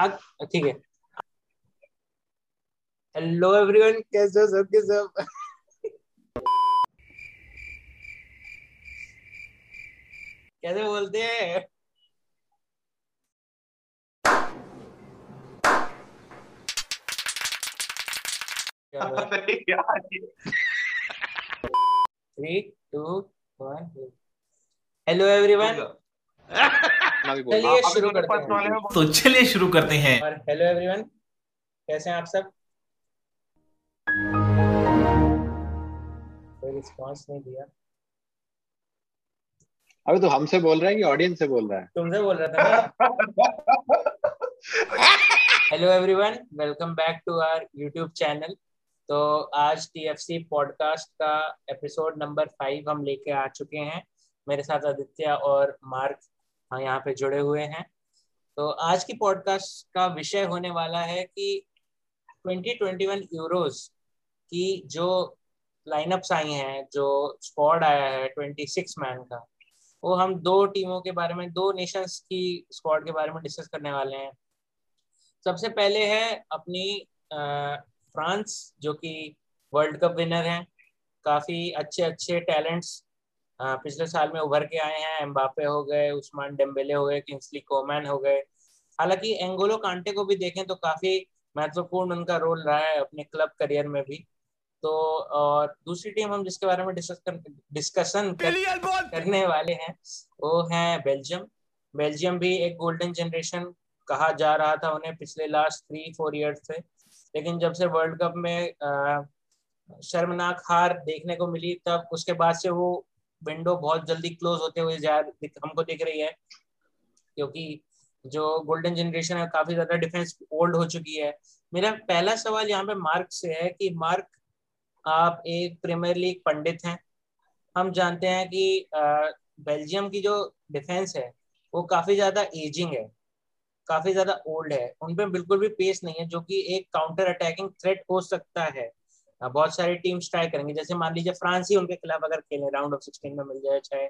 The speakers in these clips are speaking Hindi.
अब ठीक है। हेलो एवरीवन कैसे हो? सब के सब कैसे बोलते हैं? Three two one hello everyone तो चलिए शुरू करते हैं। और हेलो एवरीवन कैसे हैं आप सब? कोई रिस्पांस नहीं दिया। अबे तो हमसे बोल रहा है कि ऑडियंस से बोल रहा है। तुमसे बोल रहा था hello everyone welcome back to our YouTube channel तो आज टीएफसी पॉडकास्ट का एपिसोड नंबर फाइव हम लेके आ चुके हैं। मेरे साथ आदित्य और मार्क हाँ यहाँ पे जुड़े हुए हैं। तो आज की पॉडकास्ट का विषय होने वाला है कि 2021 यूरोज की जो लाइनअप्स आई हैं, जो स्क्वाड आया है 26 मैन का, वो हम दो टीमों के बारे में, दो नेशंस की स्क्वाड के बारे में डिस्कस करने वाले हैं। सबसे पहले है अपनी फ्रांस जो कि वर्ल्ड कप विनर हैं। काफ़ी अच्छे अच्छे टैलेंट्स पिछले साल में उभर के आए हैं एम्बापे हो गए उस्मान डेम्बेले हो गए किंग्सली कोमैन हो गए। हालाँकि एंगोलो कांटे को भी देखें तो काफ़ी महत्वपूर्ण उनका रोल रहा है अपने क्लब करियर में भी। तो और दूसरी टीम हम जिसके बारे में डिस्कशन कर, करने वाले हैं वो है बेल्जियम। बेल्जियम भी एक गोल्डन जनरेशन कहा जा रहा था उन्हें पिछले लास्ट थ्री फोर इयर्स से। लेकिन जब से वर्ल्ड कप में अ, शर्मनाक हार देखने को मिली तब उसके बाद से वो विंडो बहुत जल्दी क्लोज होते हुए हमको दिख रही है, क्योंकि जो गोल्डन जनरेशन है, काफ़ी ज़्यादा डिफेंस ओल्ड हो चुकी है। मेरा पहला सवाल यहाँ पे मार्क से है कि मार्क आप एक प्रीमियर लीग पंडित हैं। हम जानते हैं कि बेल्जियम की जो डिफेंस है, वो काफ़ी ज़्यादा एजिंग है, काफ़ी ज़्यादा ओल्ड है। उनपे बिल्कुल भी पेस नहीं है, जो कि एक काउंटर अटैकिंग थ्रेट हो सकता है। बहुत सारी टीम्स ट्राई करेंगे। जैसे मान लीजिए फ्रांस ही उनके खिलाफ अगर खेले राउंड ऑफ़ सिक्सटीन में मिल जाए, चाहे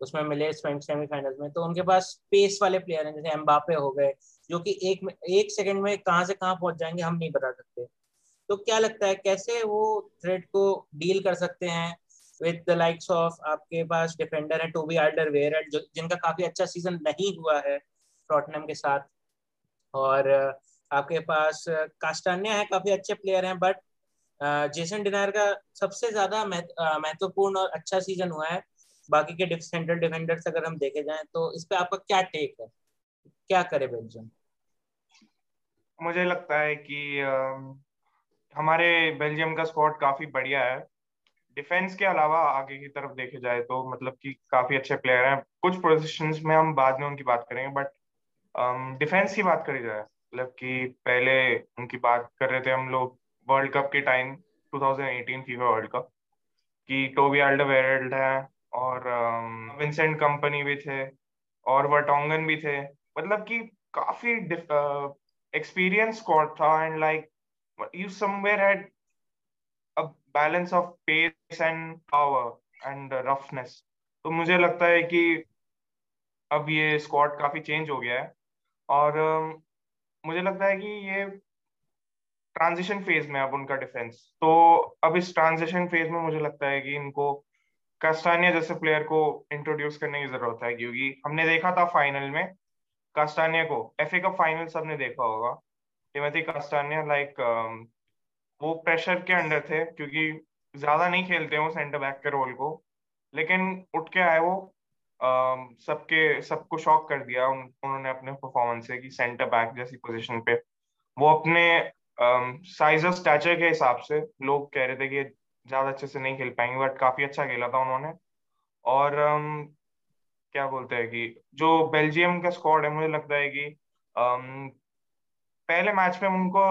उसमें मिले सेमीफाइनल में तो उनके पास पेस वाले प्लेयर हैं, जैसे एम्बापे हो गए, जो कि एक एक सेकंड में कहाँ से कहाँ पहुँच जाएँगे, हम नहीं बता सकते। तो क्या लगता है, कैसे वो थ्रेड को डील कर सकते हैं विद द लाइक्स ऑफ़ आपके पास डिफेंडर है टोबी आल्डर वेयर जिनका काफ़ी अच्छा सीज़न नहीं हुआ है टॉटनम के साथ। और आपके पास कास्टान्या है, काफ़ी अच्छे प्लेयर हैं बट जेसन डिनायर का सबसे ज़्यादा महत्वपूर्ण और अच्छा सीज़न हुआ है। बाकी के सेंट्रल डिफेंडर्स अगर हम देखे जाएँ तो इस पे आपका क्या टेक है? क्या करे बेल्जियम मुझे लगता है कि हमारे बेल्जियम का स्क्वाड काफ़ी बढ़िया है। डिफेंस के अलावा आगे की तरफ़ देखे जाए तो मतलब कि काफ़ी अच्छे प्लेयर हैं। कुछ पोजीशंस में हम बाद में उनकी बात करेंगे बट डिफेंस की बात करी जाए मतलब कि पहले उनकी बात कर रहे थे हम लोग वर्ल्ड कप के टाइम 2018 फीफा वर्ल्ड कप कि टोबी आल्डरवेरेल्ड है और विंसेंट कंपनी भी थे और वर्टोंगन भी थे। मतलब कि काफ़ी एक्सपीरियंस स्क्वाड था and like you somewhere had a balance of pace and power and roughness तो मुझे लगता है कि अब ये स्क्वाड काफ़ी चेंज हो गया है और अम, मुझे लगता है कि ये ट्रांजिशन फ़ेज़ में अब उनका डिफेंस तो अब इस ट्रांजिशन फ़ेज़ में मुझे लगता है कि इनको कास्टानिया जैसे प्लेयर को इंट्रोड्यूस करने की ज़रूरत है क्योंकि हमने देखा था फाइनल में कास्टानिया को एफए कप फाइनल सबने देखा होगा। टिमोथी कास्टानिया लाइक वो प्रेशर के अंडर थे क्योंकि ज़्यादा नहीं खेलते हैं वो सेंटर बैक के रोल को। लेकिन उठ के आए वो सबके सबको शॉक कर दिया उन, उन्होंने अपने परफॉर्मेंस से कि सेंटर बैक जैसी पोजीशन पे। वो अपने साइज़ और स्टैचर के हिसाब से लोग कह रहे थे कि ज़्यादा अच्छे से नहीं खेल पाएँगे बट काफ़ी अच्छा खेला था उन्होंने। और अम, क्या बोलते हैं कि जो बेल्जियम का स्क्वाड है मुझे लगता है कि अम, पहले मैच में उनको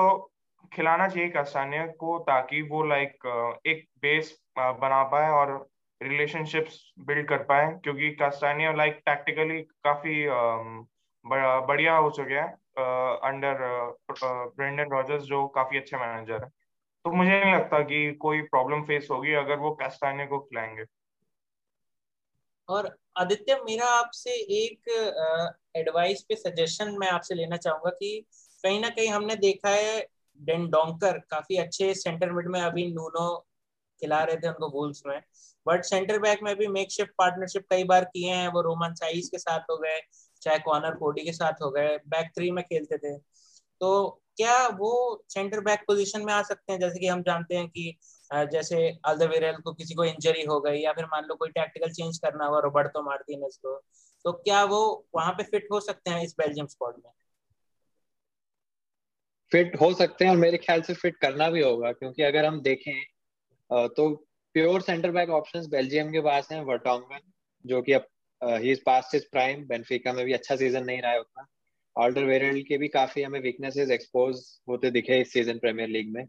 खिलाना चाहिए कास्टानिया को ताकि वो लाइक एक बेस बना पाए और रिलेशनशिप्स बिल्ड कर पाए क्योंकि कास्टानिया लाइक टैक्टिकली काफ़ी अम, बढ़िया हो चुके हैं। अंडर ब्रेंडन रॉजर्स जो काफ़ी अच्छे मैनेजर है। तो मुझे नहीं लगता कि कोई प्रॉब्लम फेस होगी अगर वो कास्टानिया को खिलाएँगे। और आदित्य, मेरा आपसे एक एडवाइस पे सजेशन मैं आपसे लेना चाहूँगा कि कहीं ना कहीं हमने देखा है डेंडोंकर काफ़ी अच्छे सेंटर मिड में अभी नूनो खिला रहे थे उनको वुल्स में। बट सेंटर बैक में भी मेक शिफ्ट पार्टनरशिप कई बार किए हैं, वो रोमन साइज़ के साथ हो गए। चाहे कॉर्नर कोडी के साथ हो गए बैक थ्री में खेलते थे। तो क्या वो सेंटर बैक पोजीशन में आ सकते हैं? जैसे कि हम जानते हैं कि जैसे अल्दवेरल को किसी को इंजरी हो गई या फिर मान लो कोई टैक्टिकल चेंज करना हुआ रोबर्टो मार्टिनेज को तो क्या वो वहाँ पे फिट हो सकते हैं इस बेल्जियम स्क्वाड में? फिट हो सकते हैं और मेरे ख्याल से फिट करना भी होगा, क्योंकि अगर हम देखें तो pure center back options Belgium के पास हैं वर्टोंगन जो कि अब he is past his prime Benfica में भी अच्छा सीज़न नहीं रहा है उतना. ऑल्डर वेरल के भी काफ़ी हमें वीकनेसेस एक्सपोज होते दिखे इस सीज़न प्रीमियर लीग में.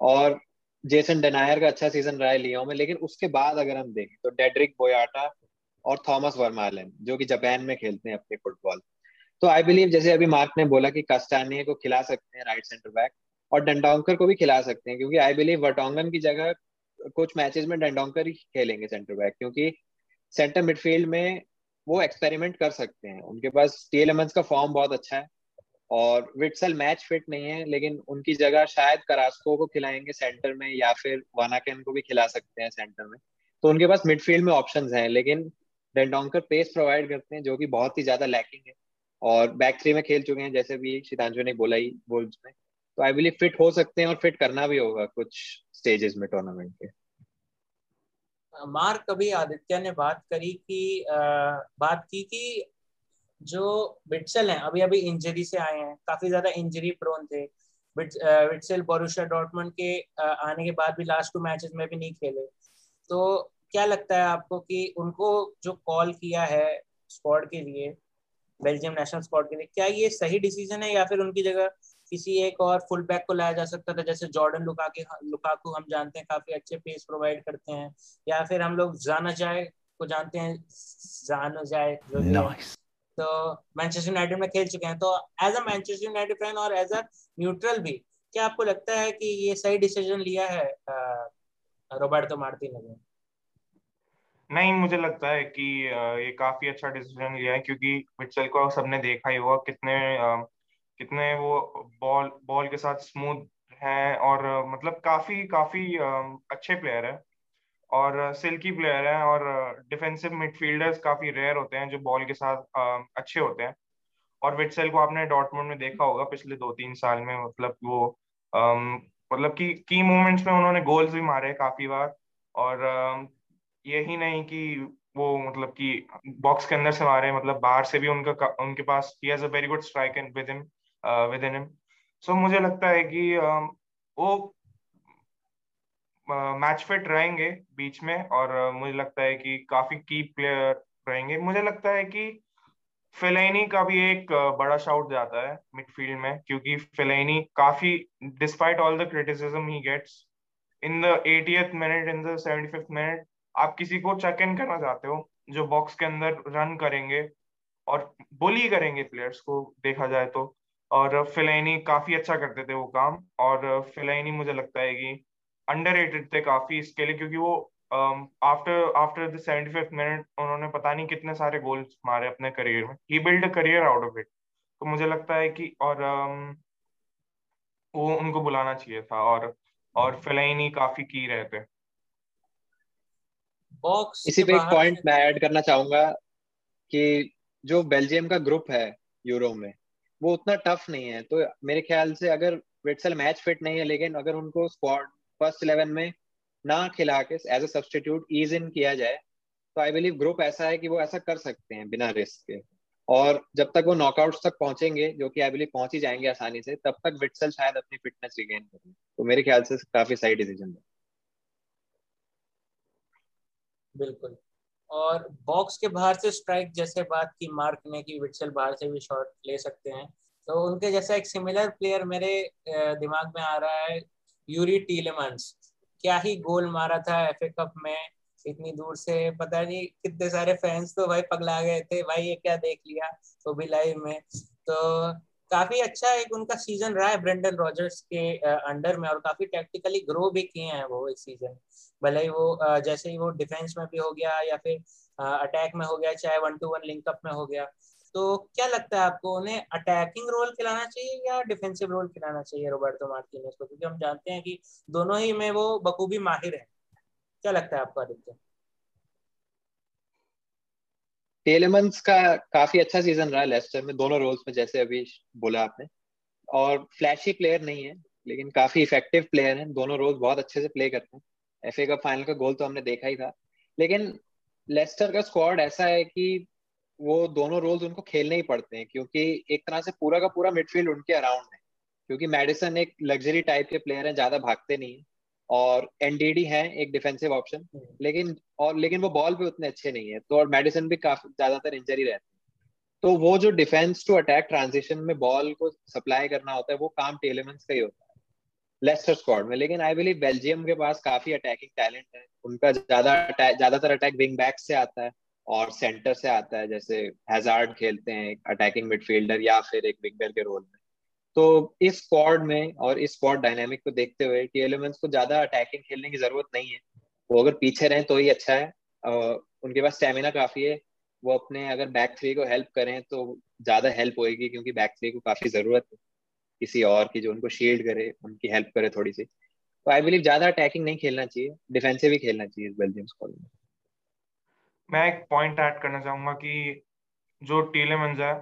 और जेसन डेनायर का अच्छा सीज़न रहा है लियो में, लेकिन उसके बाद अगर हम देखें तो डेडरिक बोयाटा और थॉमस वर्मालन जो कि जापान में खेलते हैं अपने फुटबॉल तो आई बिलीव जैसे अभी मार्क ने बोला कि कस्टानिया को खिला सकते हैं राइट सेंटर बैक और डंडोंकर को भी खिला सकते हैं, क्योंकि आई बिलीव वटोंगन की जगह कुछ मैचेस में डंडोंकर ही खेलेंगे सेंटर बैक क्योंकि सेंटर मिडफील्ड में वो एक्सपेरिमेंट कर सकते हैं। उनके पास टी का फॉर्म बहुत अच्छा है और विटसल मैच फिट नहीं है, लेकिन उनकी जगह शायद करास्को को खिलाएँगे सेंटर में या फिर वानाकेन को भी खिला सकते हैं सेंटर में। तो उनके पास मिडफील्ड में ऑप्शंस हैं, लेकिन डेंडोंकर पेस प्रोवाइड करते हैं, जो कि बहुत ही ज़्यादा लैकिंग है और बैक थ्री में खेल चुके हैं, जैसे भी शीतांजु ने बोला ही बोल्स में तो आई बिलीव फिट हो सकते हैं और फिट करना भी होगा कुछ स्टेजेस में टूर्नामेंट के। मार्क कभी आदित्य ने बात करी कि आ, बात की कि जो बिटसेल हैं अभी अभी इंजरी से आए हैं काफ़ी ज़्यादा इंजरी प्रोन थे। बिटसेल बोरुशिया डॉटमंड के आने के बाद भी लास्ट टू मैचेस में भी नहीं खेले। तो क्या लगता है आपको कि उनको जो कॉल किया है स्क्वाड के लिए बेल्जियम नेशनल स्क्वाड के लिए क्या ये सही डिसीज़न है या फिर उनकी जगह किसी एक और फुल बैक को लाया जा सकता था जैसे जॉर्डन लुका के लुकाकू हम जानते हैं काफ़ी अच्छे पेस प्रोवाइड करते हैं या फिर हम लोग जाना जाए को जानते हैं जाना जाए nice. तो मैनचेस्टर यूनाइटेड में खेल चुके हैं तो as a Manchester United fan और एज अ न्यूट्रल भी क्या आपको लगता है कि ये सही डिसीज़न लिया है रोबर्टो मार्टिन ने नहीं मुझे लगता है कि ये काफ़ी अच्छा डिसीज़न लिया है क्योंकि मिचेल को सबने देखा ही हुआ कितने कितने वो बॉल बॉल के साथ स्मूथ हैं और मतलब काफ़ी काफ़ी अच्छे प्लेयर है। और सिल्की प्लेयर है और डिफेंसिव मिडफील्डर्स काफ़ी रेयर होते हैं जो बॉल के साथ अच्छे होते हैं। और विटसेल को आपने डॉटमोड में देखा होगा पिछले दो तीन साल में मतलब वो मतलब कि की मूवमेंट्स में उन्होंने गोल्स भी मारे काफ़ी बार। और यही नहीं कि वो मतलब कि बॉक्स के अंदर से मारे मतलब बाहर से भी उनका, उनके पास he has a very good strike and with him with in him so मुझे लगता है कि वो मैच फिट रहेंगे बीच में और मुझे लगता है कि काफ़ी की प्लेयर रहेंगे। मुझे लगता है कि फिलेनी का भी एक बड़ा शाउट जाता है मिडफील्ड में क्योंकि फिलेनी काफ़ी despite all the criticism he gets in the eightieth minute in the seventy fifth minute आप किसी को चेक इन करना चाहते हो, जो बॉक्स के अंदर रन करेंगे और बोली करेंगे प्लेयर्स को, देखा जाए तो। और फिलैनी काफ़ी अच्छा करते थे वो काम। और फिलैनी मुझे लगता है कि अंडर थे काफ़ी इसके लिए क्योंकि वो after after the seventy fifth minute उन्होंने पता नहीं कितने सारे गोल्स मारे अपने करियर में। He build career out of it तो मुझे लगता है कि और um, वो उनको बुलाना चाहिए था और और फिलैनी काफ़ी की रहे थे बॉक्स इसी पे एक पॉइंट मैं ऐड करना चाहूँगा कि जो बेल्जियम का ग्रुप है यूरो में वो उतना टफ नहीं है। तो मेरे ख्याल से अगर वेटसल मैच फिट नहीं है, लेकिन अगर उनको स्क्वाड फ़र्स्ट इलेवन में ना खिला के as a substitute ease in किया जाए तो आई बिलीव ग्रुप ऐसा है कि वो ऐसा कर सकते हैं बिना रिस्क के। और जब तक वो नॉकआउट तक पहुँचेंगे, जो कि आई बिलीव पहुँच ही जाएँगे आसानी से, तब तक विटसल शायद अपनी फिटनेस रिगेन करें। तो मेरे ख्याल से काफ़ी सही डिसीज़न है। बिल्कुल। और बॉक्स के बाहर से स्ट्राइक जैसे बात की मार्क ने कि विटसल बाहर से भी शॉट ले सकते हैं। तो उनके जैसा एक सिमिलर प्लेयर मेरे दिमाग में आ रहा है यूरी टीलेमंस क्या ही गोल मारा था एफए कप में, इतनी दूर से, पता नहीं कितने सारे फैंस तो भाई पगला गए थे, भाई ये क्या देख लिया, वो भी लाइव में। तो काफ़ी अच्छा एक उनका सीज़न रहा है ब्रेंडन रॉजर्स के अंडर में और काफ़ी टैक्टिकली ग्रो भी किए हैं वो इस सीज़न भले ही वो जैसे ही वो डिफेंस में भी हो गया या फिर अटैक में हो गया, चाहे वन टू वन लिंकअप में हो गया तो क्या लगता है आपको उन्हें अटैकिंग रोल खिलाना चाहिए या डिफेंसिव रोल खिलाना चाहिए रोबर्टो मार्टिनेज को? क्योंकि हम जानते हैं कि दोनों ही में वो बखूबी माहिर है। क्या लगता है आपको, आदित्य? टेलेमंस का काफ़ी अच्छा सीज़न रहा लेस्टर में, दोनों रोल्स में, जैसे अभी बोला आपने। और फ्लैशी प्लेयर नहीं है, लेकिन काफ़ी इफ़ेक्टिव प्लेयर हैं। दोनों रोल्स बहुत अच्छे से प्ले करते हैं। एफए कप फाइनल का गोल तो हमने देखा ही था। लेकिन लेस्टर का स्क्वाड ऐसा है कि वो दोनों रोल्स उनको खेलने ही पड़ते हैं, क्योंकि एक तरह से पूरा का पूरा मिडफील्ड उनके अराउंड है। क्योंकि मेडिसन एक लग्जरी टाइप के प्लेयर हैं, ज़्यादा भागते नहीं है। और एनडीडी है एक डिफेंसिव ऑप्शन हम्म। लेकिन और लेकिन वो बॉल पे उतने अच्छे नहीं है तो और मेडिसन भी काफ़ी ज़्यादातर इंजरी रहती है। तो वो जो डिफेंस टू अटैक ट्रांजिशन में बॉल को सप्लाई करना होता है वो काम टेलेमेंट्स का ही होता है लेस्टर स्क्वाड में। लेकिन आई बिलीव बेल्जियम के पास काफ़ी अटैकिंग टैलेंट है उनका ज़्यादा ज़्यादातर अटैक विंग बैक से आता है और सेंटर से आता है जैसे हैजार्ड खेलते हैं अटैकिंग मिडफील्डर या फिर एक विंगर के रोल में। तो इस स्क्वाड में और इस स्क्वाड डायनेमिक को देखते हुए कि एलिमेंट्स को ज़्यादा अटैकिंग खेलने की ज़रूरत नहीं है। वो अगर पीछे रहें तो ही अच्छा है। उनके पास स्टेमिना काफ़ी है। वो अपने अगर बैक थ्री को हेल्प करें तो ज़्यादा हेल्प होएगी क्योंकि बैक थ्री को काफ़ी ज़रूरत है। किसी और की जो उनको शील्ड करे, उनकी हेल्प करे थोड़ी सी तो आई बिलीव ज़्यादा अटैकिंग नहीं खेलना चाहिए। डिफेंसिव ही खेलना चाहिए इस बेल्जियम स्क्वाड में। मैं एक पॉइंट ऐड करना चाहूँगा कि जो टीलेमंस है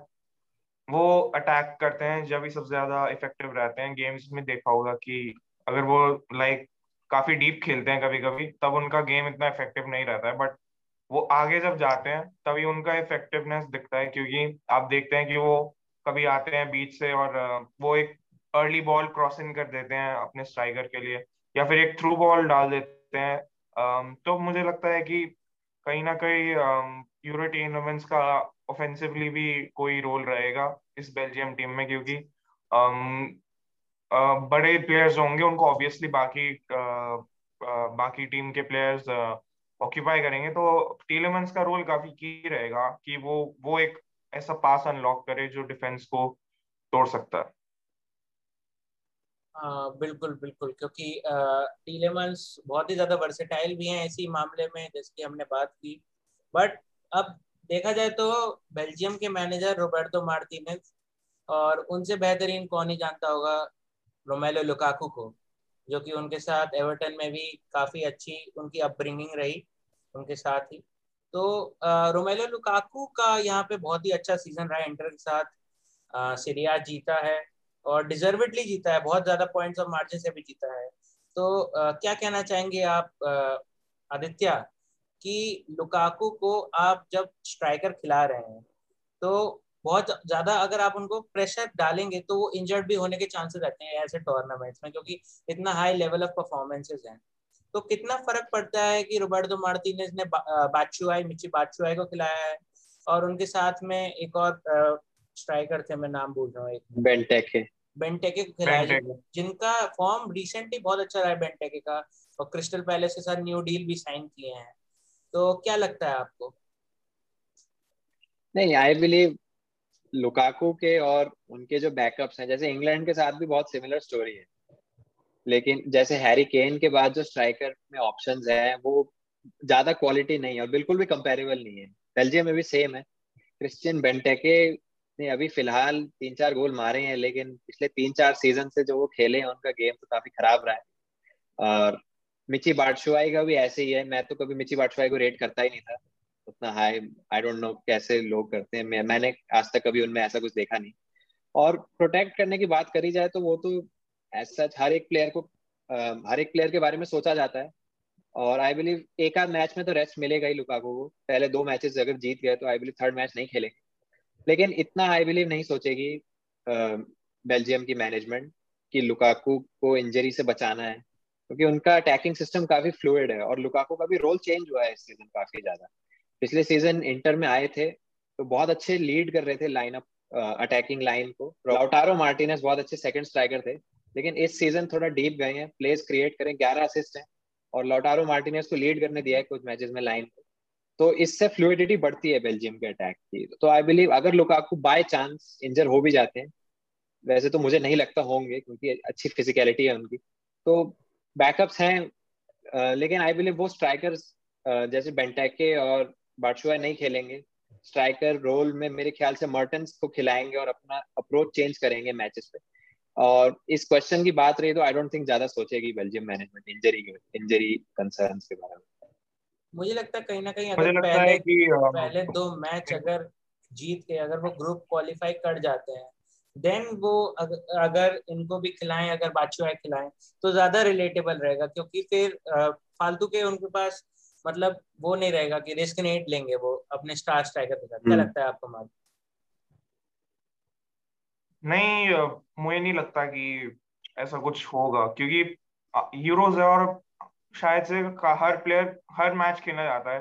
वो अटैक करते हैं, जब भी सबसे ज़्यादा इफ़ेक्टिव रहते हैं। गेम्स में देखा होगा कि अगर वो लाइक काफ़ी डीप खेलते हैं कभी कभी तब उनका गेम इतना इफ़ेक्टिव नहीं रहता है। बट वो आगे जब जाते हैं, तभी उनका इफेक्टिवनेस दिखता है। क्योंकि आप देखते हैं कि वो कभी आते हैं बीच से और वो एक अर्ली बॉल क्रॉसिंग कर देते हैं अपने स्ट्राइकर के लिए, या फिर एक थ्रू बॉल डाल देते हैं। तो मुझे लगता है कि कहीं ना कहीं यूरो टूर्नामेंट्स का ऑफेंसिवली भी कोई रोल रहेगा इस बेल्जियम टीम में क्योंकि um, uh, बड़े प्लेयर्स होंगे उनको ऑब्वियसली बाकी uh, uh, बाकी टीम के प्लेयर्स ऑक्यूपाई करेंगे। तो टीलेमेंस का रोल काफ़ी की रहेगा कि वो वो एक ऐसा पास अनलॉक करे जो डिफेंस को तोड़ सकता है। आ, बिल्कुल बिल्कुल क्योंकि टीलेमंस बहुत ही ज़्यादा वर्सेटाइल भी हैं इसी मामले में जैसे कि हमने बात की। बट अब देखा जाए तो बेल्जियम के मैनेजर रोबर्टो मार्टिनेज और उनसे बेहतरीन कौन ही जानता होगा रोमेलो लुकाकू को जो कि उनके साथ एवर्टन में भी काफ़ी अच्छी उनकी अपब्रिंगिंग रही उनके साथ ही। तो रोमेलो लुकाकू का यहाँ पे बहुत ही अच्छा सीज़न रहा इंटर के साथ सीरिया जीता है और डिजर्वेडली जीता है बहुत ज़्यादा पॉइंट्स ऑफ़ मार्जिन से भी जीता है। तो आ, क्या कहना चाहेंगे आप आदित्य? कि लुकाकू को आप जब स्ट्राइकर खिला रहे हैं तो बहुत ज़्यादा अगर आप उनको प्रेशर डालेंगे तो वो इंजर्ड भी होने के चांसेस रहते हैं ऐसे टूर्नामेंट्स में क्योंकि इतना हाई लेवल ऑफ़ परफॉर्मेंसेज हैं। तो कितना फ़र्क पड़ता है कि रोबर्टो मार्टिनेज ने बादशुआई मिची बादशुआई को खिलाया है और उनके साथ में एक और स्ट्राइकर थे मैं नाम बोल रहा हूँ एक। बेंटेके बेंटेके को खिलाया जिनका फॉर्म रिसेंटली बहुत अच्छा रहा है बेंटेके का और क्रिस्टल पैलेस के साथ न्यू डील भी साइन किए हैं। तो क्या लगता है आपको? नहीं आई बिलीव लुकाकू के और उनके जो बैकअप्स हैं, जैसे इंग्लैंड के साथ भी बहुत सिमिलर स्टोरी है। लेकिन जैसे हैरी केन के बाद जो स्ट्राइकर में ऑप्शंस है, वो ज़्यादा क्वालिटी नहीं है और बिल्कुल भी कंपेरेबल नहीं है। बेल्जियम में भी सेम है। क्रिश्चियन बेंटेके ने अभी फ़िलहाल तीन चार गोल मारे हैं, लेकिन पिछले तीन चार सीज़न से जो वो खेले हैं, उनका गेम तो काफ़ी खराब रहा है। और मिची बाटशुआई का भी ऐसे ही है। मैं तो कभी मिची बाटशुआई को रेट करता ही नहीं था। उतना हाई आई डोंट नो कैसे लोग करते हैं। मैं, मैंने आज तक कभी उनमें ऐसा कुछ देखा नहीं। और प्रोटेक्ट करने की बात करी जाए तो वो तो ऐसा हर एक प्लेयर को हर एक प्लेयर के बारे में सोचा जाता है। और आई बिलीव एक आध मैच में तो रेस्ट मिलेगा ही लुकाको को। पहले दो मैचेस अगर जीत गए तो आई बिलीव थर्ड मैच नहीं खेलेंगे। लेकिन इतना आई बिलीव नहीं सोचेगी बेल्जियम की मैनेजमेंट कि लुकाकू को इंजरी से बचाना है। क्योंकि उनका अटैकिंग सिस्टम काफ़ी फ्लूड है और लुकाको का भी रोल चेंज हुआ है इस सीज़न काफ़ी ज़्यादा। पिछले सीज़न इंटर में आए थे तो बहुत अच्छे लीड कर रहे थे लाइन अप अटैकिंग लाइन को। लाउटारो मार्टिनेस बहुत अच्छे सेकंड स्ट्राइकर थे, लेकिन इस सीज़न थोड़ा डीप गए हैं प्लेस क्रिएट करें, ग्यारह असिस्ट हैं और लौटारो मार्टिनेस को लीड करने दिया है कुछ मैचेस में लाइन को तो इससे फ्लूडिटी बढ़ती है बेल्जियम के अटैक की। तो आई बिलीव अगर लुकाकू बाय चांस इंजर हो भी जाते हैं, वैसे तो मुझे नहीं लगता होंगे, क्योंकि अच्छी फिजिकलिटी है उनकी। तो बैकअप्स हैं लेकिन आई बिलीव वो स्ट्राइकर्स जैसे बेंटेके और बाटशुआ नहीं खेलेंगे। स्ट्राइकर रोल में मेरे ख्याल से मर्टन्स को खिलाएँगे और अपना अप्रोच चेंज करेंगे मैचेस पे। और इस क्वेश्चन की बात रही तो आई डोंट थिंक ज़्यादा सोचेगी Belgium management injury injury concern के बारे में। मुझे लगता है कहीं ना कहीं अगर पहले कि, पहले दो मैच अगर जीत के अगर वो ग्रुप क्वालिफाई कर जाते हैं देन वो अगर, अगर इनको भी खिलाएँ अगर बादशाह खिलाएँ तो ज़्यादा रिलेटेबल रहेगा क्योंकि फिर फालतू के उनके पास मतलब वो नहीं रहेगा कि रिस्क नहीं लेंगे वो अपने स्टार स्ट्राइकर के साथ। क्या हम्म। लगता है आपको मार्क नहीं मुझे नहीं लगता कि ऐसा कुछ होगा क्योंकि यूरोज है और शायद से हर प्लेयर हर मैच खेलना चाहता है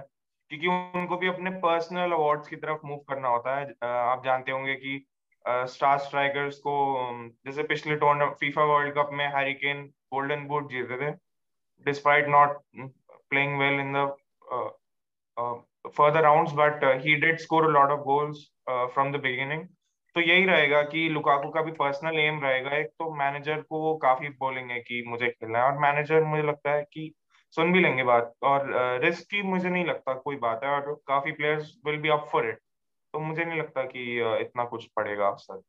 क्योंकि उनको भी अपने पर्सनल अवार्ड्स की तरफ़ मूव करना होता है। आप जानते होंगे कि स्टार स्ट्राइकर्स को जैसे पिछले टूर्नामेंट फीफा वर्ल्ड कप में हैरिकेन गोल्डन बूट जीते थे। Despite not playing well in the further rounds but he did score a lot of goals from the beginning तो यही रहेगा कि लुकाकू का भी पर्सनल एम रहेगा। एक तो मैनेजर को वो काफ़ी बोलेंगे कि मुझे खेलना है, और मैनेजर मुझे लगता है कि सुन भी लेंगे बात, और रिस्क की मुझे नहीं लगता कोई बात है, और काफ़ी players will be up for it तो मुझे नहीं लगता कि इतना कुछ पड़ेगा अफसर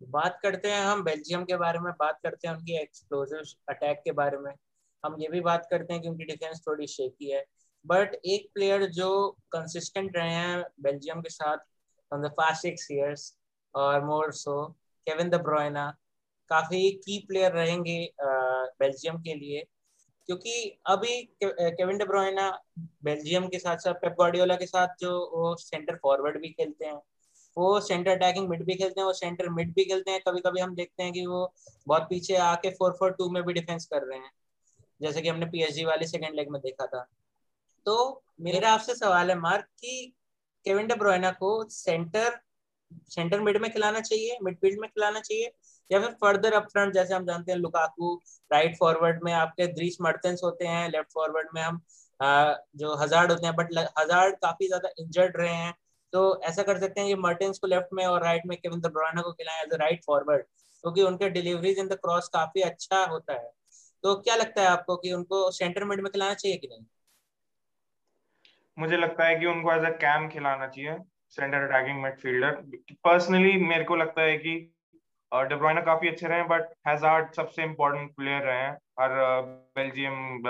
बात करते हैं हम, बेल्जियम के बारे में बात करते हैं, उनकी एक्सप्लोजिव अटैक के बारे में। हम ये भी बात करते हैं कि उनकी डिफेंस थोड़ी शेकी है। बट एक प्लेयर जो कंसिस्टेंट रहे हैं बेल्जियम के साथ from the past six years और मोर सो केविन द ब्रोइना काफ़ी की प्लेयर रहेंगे बेल्जियम के लिए। क्योंकि अभी केविन डे ब्रोइना बेल्जियम के साथ साथ पेप गार्डियोला के साथ जो वो सेंटर फॉरवर्ड भी खेलते हैं, वो सेंटर अटैकिंग मिड भी खेलते हैं, वो सेंटर मिड भी खेलते हैं। कभी कभी हम देखते हैं कि वो बहुत पीछे आके फोर फोर टू में भी डिफेंस कर रहे हैं। जैसे कि हमने पीएसजी वाले सेकंड लेग में देखा था। तो मेरा आपसे सवाल है, मार्क, कि केविन डे ब्रोइना को सेंटर सेंटर मिड में खिलाना चाहिए मिडफील्ड में खिलाना चाहिए या फिर फर्दर अप फ्रंट जैसे हम जानते हैं लुकाकू राइट फॉरवर्ड में आपके द्रीस मर्टेंस होते हैं लेफ़्ट फॉरवर्ड में हम आ, जो हज़ार होते हैं बट हज़ार काफ़ी ज़्यादा इंजर्ड रहे हैं। तो ऐसा कर सकते हैं कि मर्टेंस को लेफ़्ट में और राइट में केविन ब्रोना को खिलाएँ एज अ राइट फॉरवर्ड क्योंकि उनके डिलीवरीज इन द क्रॉस काफ़ी अच्छा होता है। तो क्या लगता है आपको कि उनको सेंटर मिड में खिलाना चाहिए कि नहीं? मुझे लगता है कि उनको एज अ कैम खिलाना चाहिए सेंटर अटैकिंग मिडफील्डर पर्सनली मेरे को लगता है कि डेब्रॉयना काफ़ी अच्छे रहे हैं बट हैजार्ड सबसे इम्पोर्टेंट प्लेयर रहे हैं। हर बेल्जियम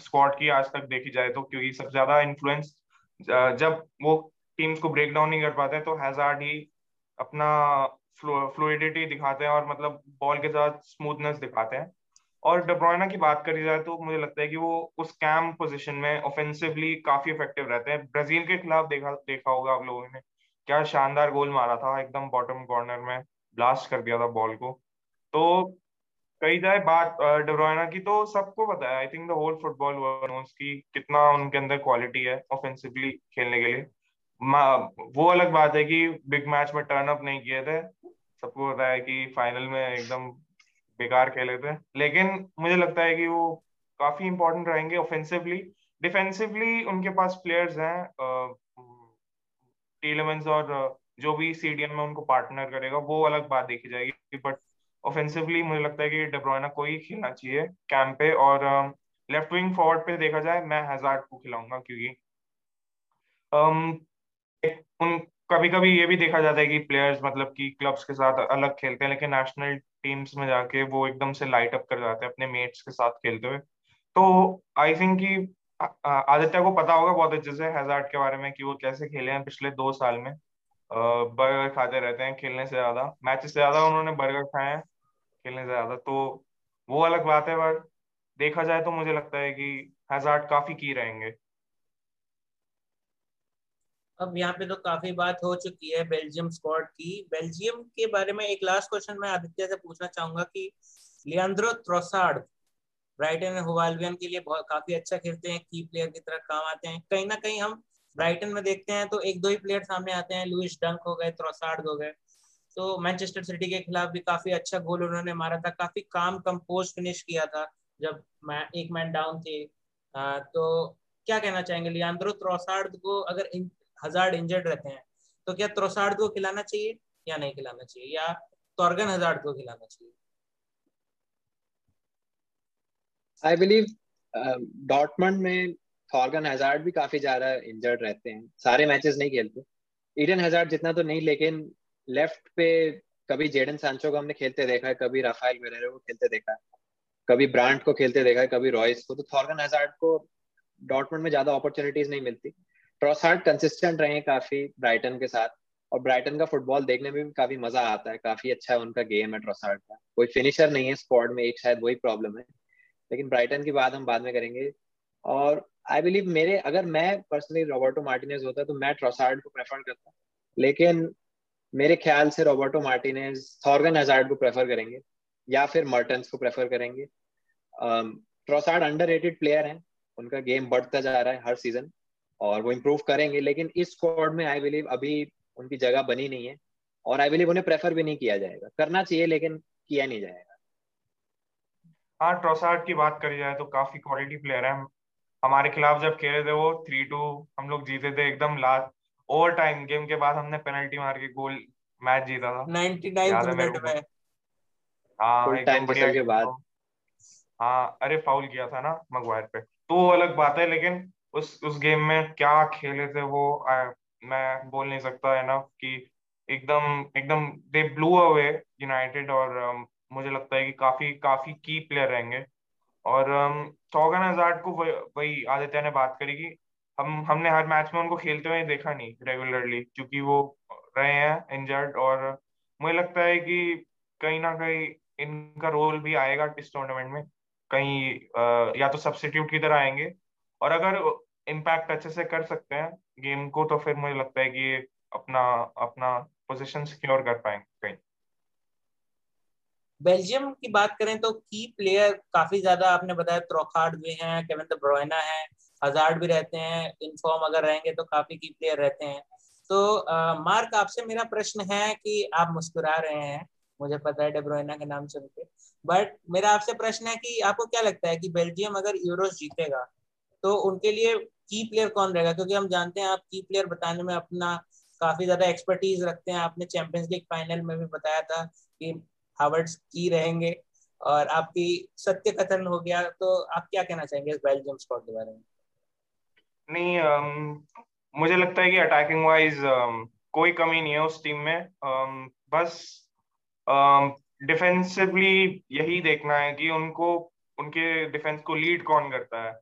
स्क्वाड की आज तक देखी जाए तो क्योंकि सबसे ज़्यादा इन्फ्लुएंस जब वो टीम्स को ब्रेक डाउन नहीं कर पाते तो हैजार्ड ही अपना फ्लूडिटी दिखाते हैं और मतलब बॉल के साथ स्मूथनेस दिखाते हैं। और डेब्रॉयना की बात करी जाए तो मुझे लगता है कि वो उस कैम पोजीशन में ऑफेंसिवली काफ़ी इफ़ेक्टिव रहते हैं। ब्राज़ील के खिलाफ देखा देखा होगा आप लोगों ने, क्या शानदार गोल मारा था, एकदम बॉटम कॉर्नर में। ब्लास्ट कर दिया था बॉल को। तो कही जाए बात डेब्रोइना की तो सबको पता है I think the whole football knows की कितना उनके अंदर क्वालिटी है ऑफेंसिवली खेलने के लिए। वो अलग बात है कि बिग मैच में टर्न अप नहीं किए थे। सबको पता है कि फाइनल में एकदम बेकार खेले थे। लेकिन मुझे लगता है कि वो काफ़ी इंपॉर्टेंट रहेंगे ऑफेंसिवली डिफेंसिवली उनके पास प्लेयर्स हैं टीलेमेंस और जो भी सीडीएम में उनको पार्टनर करेगा वो अलग बात देखी जाएगी। बट ऑफेंसिवली मुझे लगता है कि डेब्रोइना को ही खेलना चाहिए कैंप पे और लेफ़्ट विंग फॉरवर्ड पे देखा जाए मैं हज़ार को खिलाऊँगा क्योंकि um, उन कभी कभी ये भी देखा जाता है कि प्लेयर्स मतलब कि क्लब्स के साथ अलग खेलते हैं लेकिन नेशनल टीम्स में जाके वो एकदम से लाइट अप कर जाते हैं अपने मेट्स के साथ खेलते हुए। तो आई थिंक कि आदित्य को पता होगा बहुत अच्छे से हैजार्ड के बारे में कि वो कैसे खेले हैं पिछले दो साल में। बर्गर खाते रहते हैं खेलने से ज़्यादा। मैच से ज़्यादा उन्होंने बर्गर खाए हैं खेलने से ज़्यादा। तो वो अलग बात है पर देखा जाए तो मुझे लगता है कि हैजार्ड काफ़ी की रहेंगे। अब यहाँ पे तो काफ़ी बात हो चुकी है बेल्जियम स्क्वाड की। बेल्जियम के बारे में एक लास्ट क्वेश्चन मैं आदित्य से पूछना चाहूँगा कि लियांद्रो त्रोसार्ड ब्राइटन हुवालवियन के लिए बहुत, काफ़ी अच्छा खेलते हैं की प्लेयर की तरह काम आते हैं। कहीं ना कहीं हम ब्राइटन में देखते हैं तो एक दो ही प्लेयर सामने आते हैं लुइस डंक हो गए त्रोसार्ड हो गए। तो मैनचेस्टर सिटी के खिलाफ भी काफ़ी अच्छा गोल उन्होंने मारा था काफ़ी काम कंपोज फिनिश किया था जब मैं एक मैन डाउन थे। आ, तो क्या कहना चाहेंगे लियांद्रो त्रोसार्ड को अगर इन, हज़ार इंजर्ड रहते हैं तो क्या त्रोसार्ड को खिलाना चाहिए या नहीं खिलाना चाहिए? या टॉर्गन हजार्ड को खिलाना चाहिए? आई बिलीव डॉटमंड में थॉर्गन हजार्ड भी काफ़ी ज़्यादा इंजर्ड रहते हैं। सारे मैचेस नहीं खेलते। ईडन हजार्ड जितना तो नहीं, लेकिन लेफ़्ट पे कभी जेडन सांचो को हमने खेलते देखा है, कभी राफेल वेरेरो को खेलते देखा है, कभी ब्रांड को खेलते देखा है, कभी रॉयस को। तो थॉर्गन हजार्ड को डॉटमंड में ज़्यादा अपॉर्चुनिटीज़ नहीं मिलती। ट्रॉसार्ड कंसिस्टेंट रहे काफ़ी ब्राइटन के साथ। और ब्राइटन का फुटबॉल देखने में भी काफ़ी मज़ा आता है। काफ़ी अच्छा है उनका गेम है ट्रॉसार्ड का। कोई फिनिशर नहीं है स्क्वाड में, एक शायद वही प्रॉब्लम है। लेकिन ब्राइटन की बात हम बाद में करेंगे। और आई बिलीव मेरे, अगर मैं पर्सनली रॉबर्टो मार्टिनेज होता तो मैं ट्रोसार्ड को प्रेफर करता। लेकिन मेरे ख्याल से रॉबर्टो मार्टिनेज थॉर्गन हजार्ड को प्रेफर करेंगे, या फिर मर्टन्स को प्रेफर करेंगे। ट्रोसार्ड अंडर प्लेयर हैं, उनका गेम बढ़ता जा रहा है हर सीज़न और वो इम्प्रूव करेंगे, लेकिन इस स्क्वाड में आई बिलीव अभी उनकी जगह बनी नहीं है, और आई बिलीव उन्हें प्रेफर भी नहीं किया जाएगा। करना चाहिए, लेकिन किया नहीं जाएगा। हाँ ट्रोसार्ड की बात करी जाए तो काफ़ी क्वालिटी प्लेयर है। हमारे खिलाफ जब खेले थे वो थ्री टू हम लोग जीते थे एकदम लास्ट ओवर टाइम गेम के बाद हमने पेनल्टी मार के गोल मैच जीता था। 99 मिनट में। हाँ एकदम बढ़िया के बाद। हाँ अरे फाउल किया था ना मगवायर पे। तो वो अलग बात है लेकिन उस उस गेम में क्या खेले थे वो आ, मैं बोल नहीं सकता है ना कि एकदम एकदम दे ब्लू अवे यूनाइटेड और um, मुझे लगता है कि काफ़ी काफ़ी की प्लेयर रहेंगे। और चौगन हज़ार को वही आदित्य ने बात करी कि हम हमने हर मैच में उनको खेलते हुए देखा नहीं रेगुलरली क्योंकि वो रहे हैं इंजर्ड और मुझे लगता है कि कहीं ना कहीं इनका रोल भी आएगा इस टूर्नामेंट में। कहीं आ, या तो सब्सिट्यूट की तरह आएँगे। और अगर इम्पैक्ट अच्छे से कर सकते हैं गेम को तो फिर मुझे लगता है कि अपना अपना पोजीशन सिक्योर कर पाएँगे। बेल्जियम की बात करें तो की प्लेयर काफ़ी ज़्यादा आपने बताया त्रोखार्ड भी हैं केविन द ब्रोयना है हजार्ड भी रहते हैं इनफॉर्म अगर रहेंगे तो काफ़ी की प्लेयर रहते हैं। तो आ, मार्क आपसे मेरा प्रश्न है कि आप मुस्कुरा रहे हैं मुझे पता है डेब्रोइना के नाम सुन के बट मेरा आपसे प्रश्न है कि आपको क्या लगता है कि बेल्जियम अगर यूरोस जीतेगा तो उनके लिए की प्लेयर कौन रहेगा? क्योंकि हम जानते हैं आप की प्लेयर बताने में अपना काफ़ी ज़्यादा एक्सपर्टीज रखते हैं आपने चैंपियंस लीग फाइनल में भी बताया था कि हावर्ड्स की रहेंगे और आपकी सत्य कथन हो गया तो आप क्या कहना चाहेंगे इस बेल्जियम स्क्वाड के बारे में? नहीं um, मुझे लगता है कि अटैकिंग वाइज um, कोई कमी नहीं है उस टीम में। Um, बस डिफेंसिवली यही देखना है कि उनको उनके डिफेंस को लीड कौन करता है।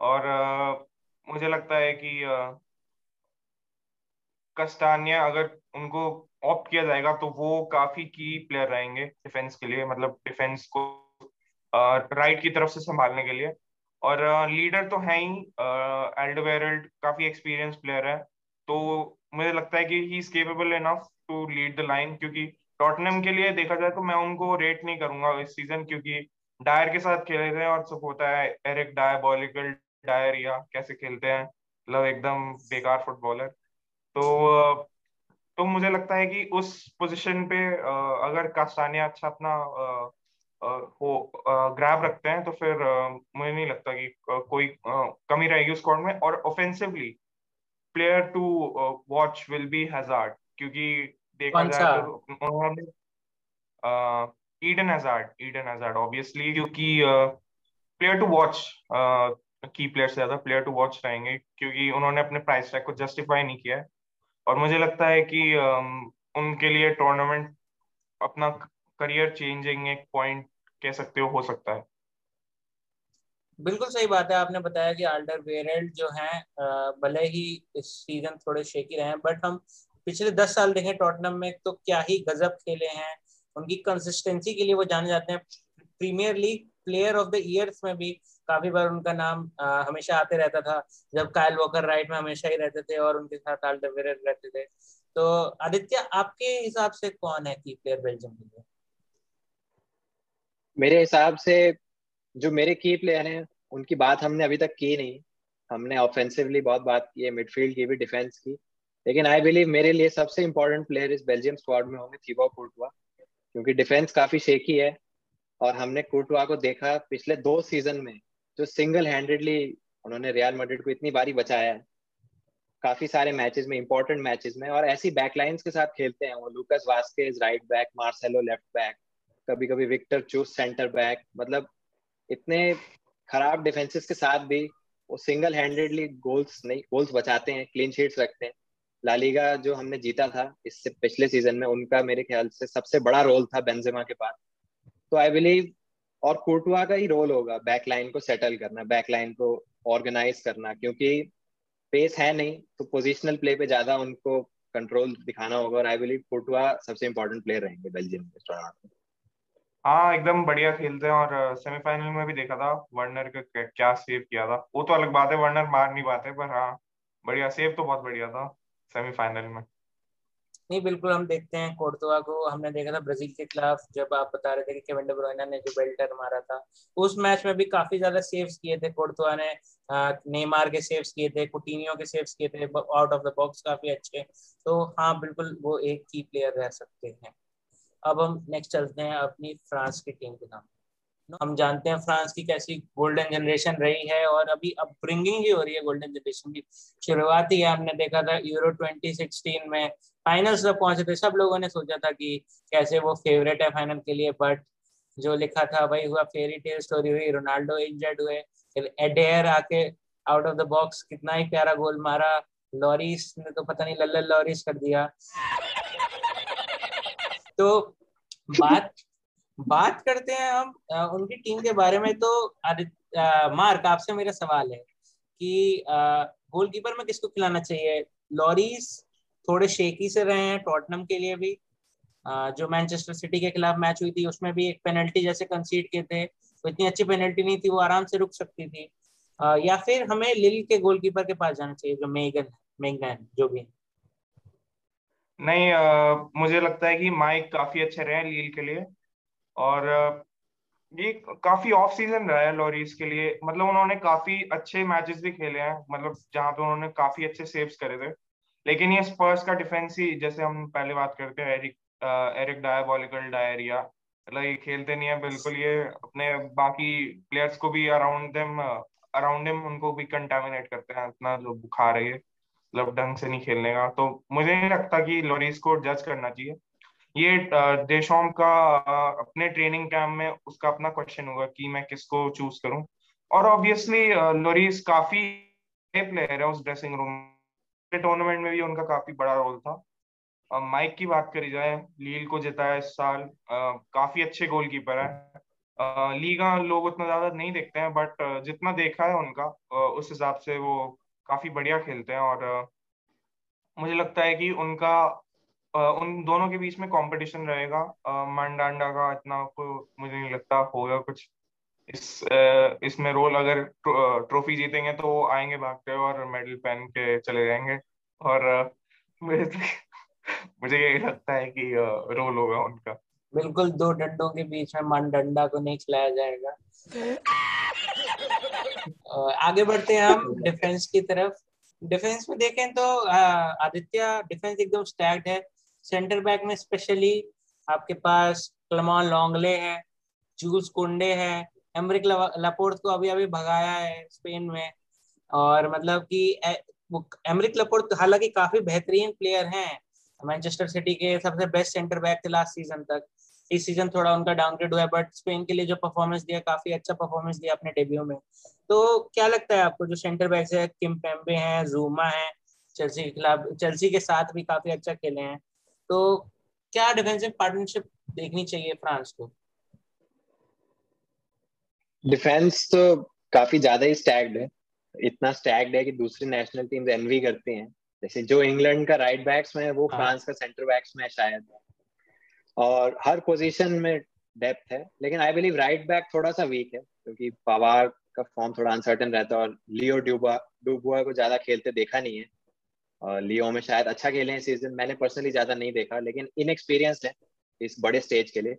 और uh, मुझे लगता है कि uh, कस्तानिया अगर उनको ऑप्ट किया जाएगा तो वो काफ़ी की प्लेयर रहेंगे डिफेंस के लिए मतलब डिफेंस को राइट की तरफ़ से संभालने के लिए। और लीडर तो है ही एल्डोवेरल्ड काफ़ी एक्सपीरियंस प्लेयर है। तो मुझे लगता है कि he is capable enough to lead the line क्योंकि टॉटनम के लिए देखा जाए तो मैं उनको रेट नहीं करूँगा इस सीज़न क्योंकि डायर के साथ खेले थे और सब होता है एरिक डायबॉलिकल डायर या कैसे खेलते हैं मतलब एकदम बेकार फुटबॉलर तो तो मुझे लगता है कि उस पोजीशन पे अगर कास्तानिया अच्छा अपना हो ग्रैब रखते हैं तो फिर मुझे नहीं लगता कि कोई कमी रहेगी उस स्क्वाड में। और offensively player to watch will be Hazard क्योंकि देखा जाए तो उन्होंने Eden Hazard Eden Hazard obviously क्योंकि प्लेयर टू वॉच की प्लेयर से ज़्यादा प्लेयर टू वॉच रहेंगे क्योंकि उन्होंने अपने प्राइस टैग को जस्टिफाई नहीं किया है। और मुझे लगता है कि उनके लिए टूर्नामेंट अपना करियर चेंजिंग एक पॉइंट कह सकते हो हो सकता है। बिल्कुल सही बात है, आपने बताया कि आल्डर वेरेल्ड जो हैं भले ही इस सीज़न थोड़े शेकी रहे हैं बट हम पिछले दस साल देखें टॉटनम में तो क्या ही गजब खेले हैं। उनकी कंसिस्टेंसी के लिए वो जाने जाते हैं। Premier League player of the years में भी काफ़ी बार उनका नाम आ, हमेशा आते रहता था। जब कायल वॉकर राइट में हमेशा ही रहते थे और उनके साथ रहते थे। तो आदित्य आपके हिसाब से कौन है की प्लेयर बेल्जियम के लिए? मेरे हिसाब से जो मेरे की प्लेयर हैं उनकी बात हमने अभी तक की नहीं। हमने ऑफेंसिवली बहुत बात की है मिडफील्ड की भी डिफेंस की। लेकिन आई बिलीव मेरे लिए सबसे इंपॉर्टेंट प्लेयर इस बेल्जियम स्क्वाड में होंगे थीबो कोर्टवा क्योंकि डिफेंस काफ़ी शेकी है। और हमने कोर्टवा को देखा पिछले दो सीज़न में, जो सिंगल हैंडेडली उन्होंने रियल मैड्रिड को इतनी बारी बचाया है। काफ़ी सारे मैचेस में इंपॉर्टेंट मैचेस में, और ऐसी बैकलाइंस के साथ खेलते हैं वो। Lucas Vazquez right back Marcelo left back कभी कभी विक्टर चूस सेंटर बैक मतलब इतने खराब डिफेंसेस के साथ भी वो सिंगल हैंडेडली गोल्स नहीं गोल्स बचाते हैं क्लीन शीट्स रखते हैं। लालीगा जो हमने जीता था, इससे पिछले सीज़न में उनका मेरे ख्याल से सबसे बड़ा रोल था बेंजेमा के पास। तो आई बिलीव और कोर्टुआ का ही रोल होगा बैकलाइन को सेटल करना बैकलाइन को ऑर्गेनाइज करना, क्योंकि पेस है नहीं तो पोजिशनल प्ले पे ज़्यादा उनको कंट्रोल दिखाना होगा और आई बिलीव कोर्टुआ सबसे इंपॉर्टेंट प्लेयर रहेंगे बेल्जियम के टूर्नामेंट में। हाँ एकदम बढ़िया खेलते हैं और सेमीफाइनल में भी देखा था वर्नर का क्या सेव किया था। वो तो अलग बात है वर्नर मार नहीं पाते, पर हाँ बढ़िया सेव तो बहुत बढ़िया था सेमीफाइनल में। नहीं, बिल्कुल हम देखते हैं कोर्तुआ को। हमने देखा था ब्राज़ील के खिलाफ, जब आप बता रहे थे कि केविन ब्रोइना ने जो बेल्टर मारा था, उस मैच में भी काफ़ी ज़्यादा सेव्स किए थे कोर्तुआ ने। नेमार के सेव्स किए थे, कुटिनियो के सेव्स किए थे आउट ऑफ़ द बॉक्स काफ़ी अच्छे। तो हाँ बिल्कुल वो एक की प्लेयर रह सकते हैं। अब हम नेक्स्ट चलते हैं अपनी फ्रांस की टीम के नाम हम जानते हैं फ्रांस की कैसी गोल्डन जनरेशन रही है और अभी अब ब्रिंगिंग ही हो रही है गोल्डन जनरेशन की। शुरुआत ही हमने देखा था यूरो 2016 में। फाइनल्स तक पहुँचे थे, सब लोगों ने सोचा था कि कैसे वो फेवरेट है फाइनल के लिए बट जो लिखा था वही हुआ फेरी टेल स्टोरी हुई, रोनाल्डो इंजर्ड हुए। फिर एडेयर आके आउट ऑफ़ द बॉक्स कितना ही प्यारा गोल मारा। लॉरिस ने तो पता नहीं लल्ल लॉरिस कर दिया। तो बात बात करते हैं हम उनकी टीम के बारे में तो मार्क आपसे मेरा सवाल है कि गोलकीपर में किसको खिलाना चाहिए? लॉरीज थोड़े शेकी से रहे हैं टॉटनम के लिए भी जो मैनचेस्टर सिटी के खिलाफ मैच हुई थी उसमें भी एक पेनल्टी जैसे कंसीड किए थे तो इतनी अच्छी पेनल्टी नहीं थी वो आराम से रुक सकती थी। या फिर हमें लिल के गोलकीपर के पास जाना चाहिए जो मेगन मेगन जो भी। नहीं आ, मुझे लगता है कि माइक काफ़ी अच्छे रहे लील के लिए। और ये काफ़ी ऑफ़ सीज़न रहा है लॉरीज के लिए। मतलब उन्होंने काफ़ी अच्छे मैचेस भी खेले हैं मतलब जहाँ पे उन्होंने काफ़ी अच्छे सेव्स करे थे। लेकिन ये स्पर्स का डिफेंस ही, जैसे हम पहले बात करते हैं एरिक एरिक डायबोलिकल डायरिया मतलब ये खेलते नहीं है बिल्कुल, ये अपने बाकी प्लेयर्स को भी अराउंड देम अराउंड हिम उनको भी कंटामिनेट करते हैं, इतना जो बुखार है ये मतलब ढंग से नहीं खेलने का। तो मुझे नहीं लगता कि लॉरीज को जज करना चाहिए। ये देशोम का अपने ट्रेनिंग कैंप में उसका अपना क्वेश्चन होगा कि मैं किसको चूज़ करूँ। और ऑब्वियसली लोरिस काफ़ी प्लेयर है उस ड्रेसिंग रूम टूर्नामेंट में भी उनका काफ़ी बड़ा रोल था। माइक की बात करी जाए लील को जिताया इस साल। काफ़ी अच्छे गोलकीपर है। लीगा लोग उतना ज़्यादा नहीं देखते हैं बट जितना देखा है उनका उस हिसाब से वो काफ़ी बढ़िया खेलते हैं। और मुझे लगता है कि उनका उन दोनों के बीच में कंपटीशन रहेगा। मांडांडा का इतना को मुझे नहीं लगता होगा कुछ। इस इसमें रोल अगर ट्रॉफी जीतेंगे तो आएँगे भागते और मेडल पहन के चले जाएँगे। और मुझे तो, मुझे यही लगता है कि रोल होगा उनका। बिल्कुल दो डंडों के बीच में मन डंडा को नहीं खिलाया जाएगा। आगे बढ़ते हैं हम डिफेंस की तरफ़। डिफेंस में देखें तो आदित्य डिफेंस एकदम स्टैक्ड है। सेंटर बैक में स्पेशली आपके पास क्लमान लॉन्गले है जूस कुंडे है, एमरिक लपोर्ट को अभी अभी भगाया है स्पेन में। और मतलब कि एमरिक लपोर्ट हालाँकि काफ़ी बेहतरीन प्लेयर हैं। मैनचेस्टर सिटी के सबसे बेस्ट सेंटर बैक थे लास्ट सीज़न तक। इस सीज़न थोड़ा उनका डाउनग्रेड हुआ है, बट स्पेन के लिए जो परफॉर्मेंस दिया, काफ़ी अच्छा परफॉर्मेंस दिया अपने डेब्यू में। तो क्या लगता है आपको जो सेंटर बैक है किम पेम्बे हैं, जूमा है, चेल्सी के खिलाफ चेल्सी के साथ भी काफ़ी अच्छा खेले हैं? तो क्या डिफेंसिव पार्टनरशिप देखनी चाहिए फ्रांस को? डिफेंस तो काफ़ी ज़्यादा ही स्टैग्ड है। इतना स्टैग्ड है कि दूसरी नेशनल टीम एनवी करते हैं। जैसे जो इंग्लैंड का राइट बैक्स में है वो हाँ. फ्रांस का सेंटर बैक्स में शायद। और हर पोजीशन में डेप्थ है लेकिन आई बिलीव राइट बैक थोड़ा सा वीक है क्योंकि पवार का फॉर्म थोड़ा अनसर्टन रहता है और लियो ड्यूबा डूबुआ को ज़्यादा खेलते देखा नहीं है। लियो में शायद अच्छा खेले हैं सीज़न मैंने पर्सनली ज़्यादा नहीं देखा लेकिन इनएक्सपीरियंस है इस बड़े स्टेज के लिए।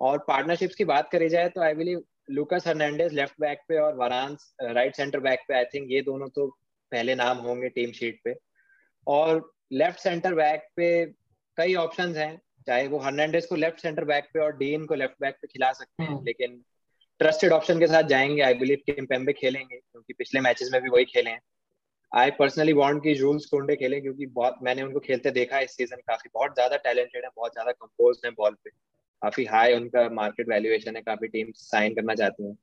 और पार्टनरशिप्स की बात करी जाए तो I believe Lucas Hernandez left back पे और वरांस राइट सेंटर बैक पे आई थिंक ये दोनों तो पहले नाम होंगे टीम शीट पे। और लेफ़्ट सेंटर बैक पे कई ऑप्शन हैं चाहे वो हर्नांडेज को लेफ़्ट सेंटर बैक पे और डीन को लेफ़्ट बैक पे खिला सकते हैं हम्म। लेकिन ट्रस्टेड ऑप्शन के साथ जाएँगे आई बिलीव किम पेम्बे खेलेंगे क्योंकि पिछले मैचेस में भी वही खेले हैं। आई पर्सनली वांट कि जूल्स कोंडे खेले क्योंकि बहुत, मैंने उनको खेलते देखा इस सीज़न काफ़ी। बहुत ज़्यादा टैलेंटेड है, बहुत ज़्यादा कंपोज है बॉल पे। काफ़ी हाई उनका मार्केट वैल्यूएशन है, काफ़ी टीम साइन करना चाहती हैं।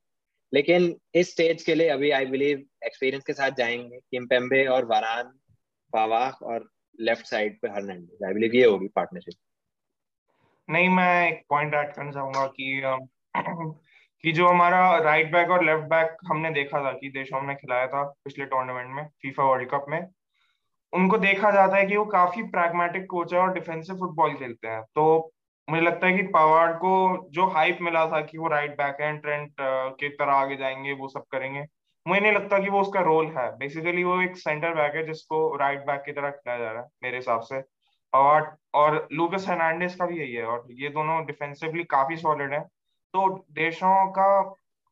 लेकिन इस स्टेज के लिए अभी आई बिलीव एक्सपीरियंस के साथ जाएँगे किमपेम्बे और वारान फावाह और लेफ़्ट साइड पे हर्नांडेज आई बिलीव ये होगी पार्टनरशिप नहीं, मैं एक पॉइंट ऐड करना चाहूँगा कि कि जो हमारा राइट बैक और लेफ़्ट बैक हमने देखा था कि देशों ने खिलाया था पिछले टूर्नामेंट में फीफा वर्ल्ड कप में, उनको देखा जाता है कि वो काफ़ी प्रैग्मेटिक कोच है और डिफेंसिव फुटबॉल खेलते हैं। तो मुझे लगता है कि पवार्ड को जो हाइप मिला था कि वो राइट बैक है ट्रेंट के तरह आगे जाएँगे, वो सब करेंगे, मुझे नहीं लगता कि वो उसका रोल है। बेसिकली वो एक सेंटर बैक है जिसको राइट बैक की तरह खिलाया जा रहा है, मेरे हिसाब से। पवार्ड और लूकस हर्नांडेस का भी यही है और ये दोनों डिफेंसिवली काफ़ी सॉलिड है। तो देशों का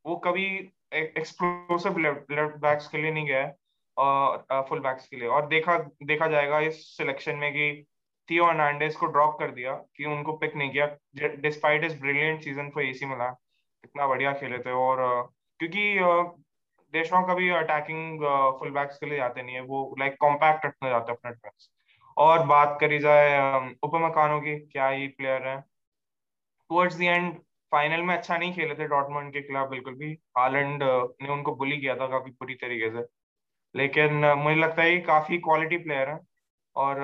वो कभी एक्सप्लोसिव लेफ़्ट बैक्स के लिए नहीं गया है, और फुल बैक्स के लिए। और देखा देखा जाएगा इस सिलेक्शन में कि थियो हर्नांडेस को ड्रॉप कर दिया, कि उनको पिक नहीं किया डिस्पाइट इस ब्रिलियंट सीज़न फॉर एसी मिला इतना बढ़िया खेले थे। और क्योंकि देशों का भी अटैकिंग फुल बैक्स के लिए जाते नहीं है, वो लाइक कॉम्पैक्ट रखने जाते अपने डिफेंस और बात करी जाए उपमकानों की, क्या ये प्लेयर है। टुवर्ड्स द एंड फाइनल में अच्छा नहीं खेले थे डॉटमंड के खिलाफ बिल्कुल भी। हालैंड ने उनको बुली किया था काफ़ी बुरी तरीके से। लेकिन मुझे लगता है काफ़ी क्वालिटी प्लेयर है और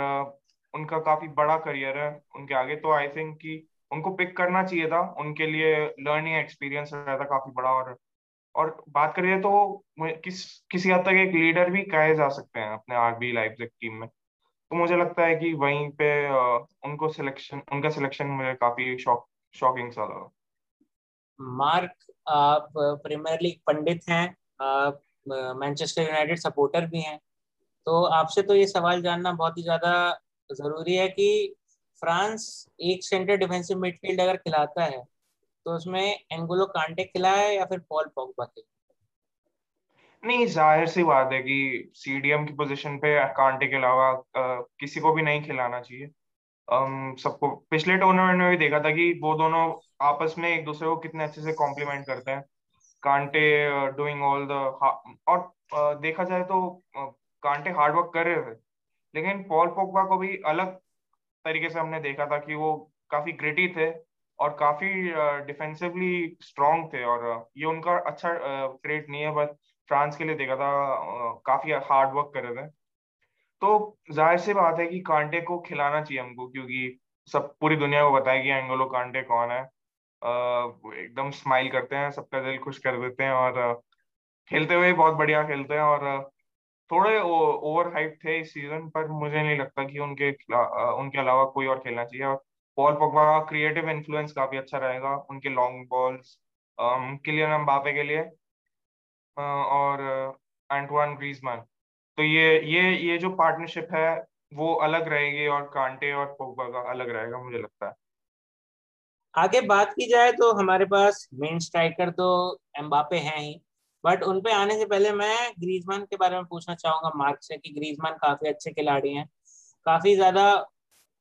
उनका काफ़ी बड़ा करियर है उनके आगे। तो आई थिंक कि उनको पिक करना चाहिए था। उनके लिए लर्निंग एक्सपीरियंस रहता काफ़ी बड़ा और और बात करिए तो किस, किसी हद तक एक लीडर भी कहे जा सकते हैं अपने आरबी लाइफ टीम में। तो मुझे लगता है कि वहीं पे उनको सिलेक्शन उनका सिलेक्शन मुझे काफ़ी शॉक शॉकिंग सा लगा। मार्क, आप प्रीमियर लीग पंडित हैं मैनचेस्टर यूनाइटेड सपोर्टर भी हैं। तो आपसे तो ये सवाल जानना बहुत ही ज़्यादा ज़रूरी है कि फ्रांस एक सेंटर डिफेंसिव मिडफील्ड अगर खिलाता है तो उसमें एंगोलो कांटे खिलाए या फिर पॉल पॉगबा के? नहीं, ज़ाहिर सी बात है कि सीडीएम की पोजीशन पे कांटे के अलावा किसी को भी नहीं खिलाना चाहिए। सबको, पिछले टूर्नामेंट में भी देखा था कि वो दोनों आपस में एक दूसरे को कितने अच्छे से कॉम्प्लीमेंट करते हैं। कांटे डूइंग ऑल द और uh, देखा जाए तो uh, कांटे हार्ड वर्क कर रहे थे। लेकिन पॉल पोकबा को भी अलग तरीके से हमने देखा था कि वो काफ़ी ग्रिटी थे और काफ़ी डिफेंसिवली uh, थे और uh, ये उनका अच्छा ट्रेड uh, नहीं है बट फ्रांस के लिए देखा था काफ़ी हार्ड वर्क कर रहे थे। तो ज़ाहिर सी बात है कि कांटे को खिलाना चाहिए हमको क्योंकि सब पूरी दुनिया को बताया कि एंगोलो कांटे कौन है। एकदम स्माइल करते हैं, सबका दिल खुश कर देते हैं और खेलते हुए बहुत बढ़िया खेलते हैं और थोड़े ओवर हाइप थे इस सीज़न पर मुझे नहीं लगता कि उनके उनके अलावा कोई और खेलना चाहिए। और पॉल पगवा का क्रिएटिव इन्फ्लुएंस काफ़ी अच्छा रहेगा उनके लॉन्ग बॉल्स किलियन अम्बापे के लिए और एंटवान ग्रीजमैन तो ये ये ये जो पार्टनरशिप है, वो अलग रहेगी और कांटे और पोगबा का अलग रहेगा मुझे लगता है। आगे बात की जाए तो हमारे पास मेन स्ट्राइकर तो एम्बापे हैं ही बट उन पे आने से पहले मैं ग्रीजमान के बारे में पूछना चाहूँगा मार्क से कि ग्रीजमान काफ़ी अच्छे खिलाड़ी हैं, काफ़ी ज़्यादा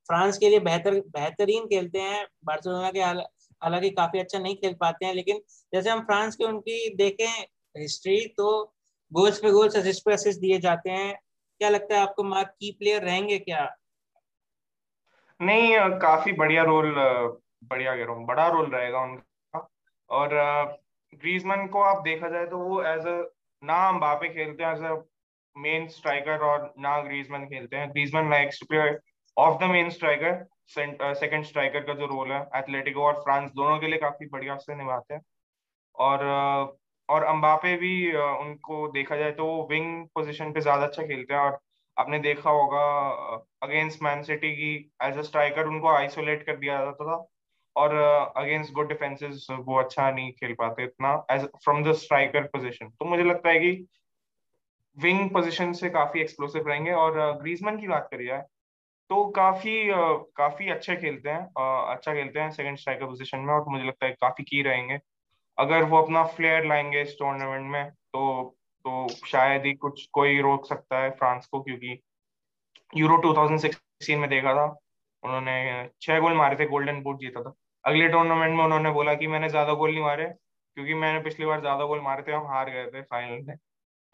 फ्रांस के लिए बेहतर, बेहतरीन खेलते हैं, बार्सिलोना के हालाँकि काफ़ी अच्छा नहीं खेल पाते हैं, लेकिन जैसे हम फ्रांस की उनकी देखें हिस्ट्री तो गोल्स पे गोल्स असिस्ट पे असिस्ट दिए जाते हैं। क्या लगता है आपको मार्क की प्लेयर रहेंगे क्या? नहीं, काफ़ी बढ़िया रोल बढ़िया कह रहा हूँ, बड़ा रोल रहेगा उनका। और ग्रीजमैन को आप देखा जाए तो वो एज अ ना बापे खेलते हैं एज अ मेन स्ट्राइकर और ना ग्रीजमैन खेलते हैं। Griezmann likes to play off the main striker second striker का जो रोल है एथलेटिको और फ्रांस दोनों के लिए काफ़ी बढ़िया से निभाते हैं। और और अंबापे भी उनको देखा जाए तो विंग पोजीशन पे ज़्यादा अच्छा खेलते हैं। और आपने देखा होगा अगेंस्ट मैन सिटी की एज अ स्ट्राइकर उनको आइसोलेट कर दिया जाता था। और अगेंस्ट गुड डिफेंसेस वो अच्छा नहीं खेल पाते इतना as from the striker position तो मुझे लगता है कि विंग पोजीशन से काफ़ी एक्सप्लोसिव रहेंगे और ग्रीजमैन की बात करी जाए तो काफ़ी काफ़ी अच्छे खेलते हैं अच्छा खेलते हैं सेकंड स्ट्राइकर पोजीशन में और मुझे लगता है काफ़ी की रहेंगे। अगर वो अपना फ्लेयर लाएँगे इस टूर्नामेंट में तो तो शायद ही कुछ, कोई रोक सकता है फ्रांस को, क्योंकि यूरो 2016 में देखा था, उन्होंने छह गोल मारे थे गोल्डन बूट जीता था। अगले टूर्नामेंट में उन्होंने बोला कि मैंने ज़्यादा गोल नहीं मारे, क्योंकि मैंने पिछली बार ज़्यादा गोल मारे थे, हम हार गए थे फाइनल में।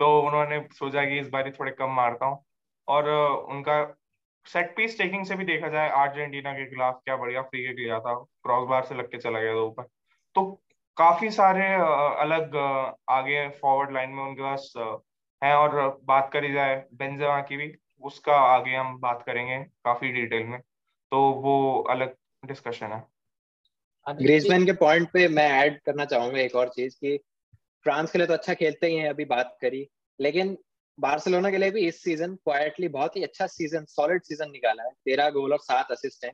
तो उन्होंने सोचा कि इस बार थोड़े कम मारता हूँ। और उनका सेट पीस टेकिंग से भी देखा जाए अर्जेंटीना के खिलाफ क्या बढ़िया फ्री किक लिया था क्रॉस बार से लग के चला गया था ऊपर। तो काफ़ी सारे अलग आगे फॉरवर्ड लाइन में उनके पास है। और बात करी जाए बेंजेमा की भी, उसका आगे हम बात करेंगे काफ़ी डिटेल में। तो वो अलग डिस्कशन है। ग्रीजमैन के पॉइंट पे मैं ऐड करना चाहूँगा एक और चीज़ कि फ्रांस के लिए तो अच्छा खेलते ही हैं, अभी बात करी। लेकिन बार्सिलोना के लिए भी इस सीज़न क्वाइटली बहुत ही अच्छा सीज़न सॉलिड सीज़न निकाला है। तेरह गोल और सात असिस्ट हैं।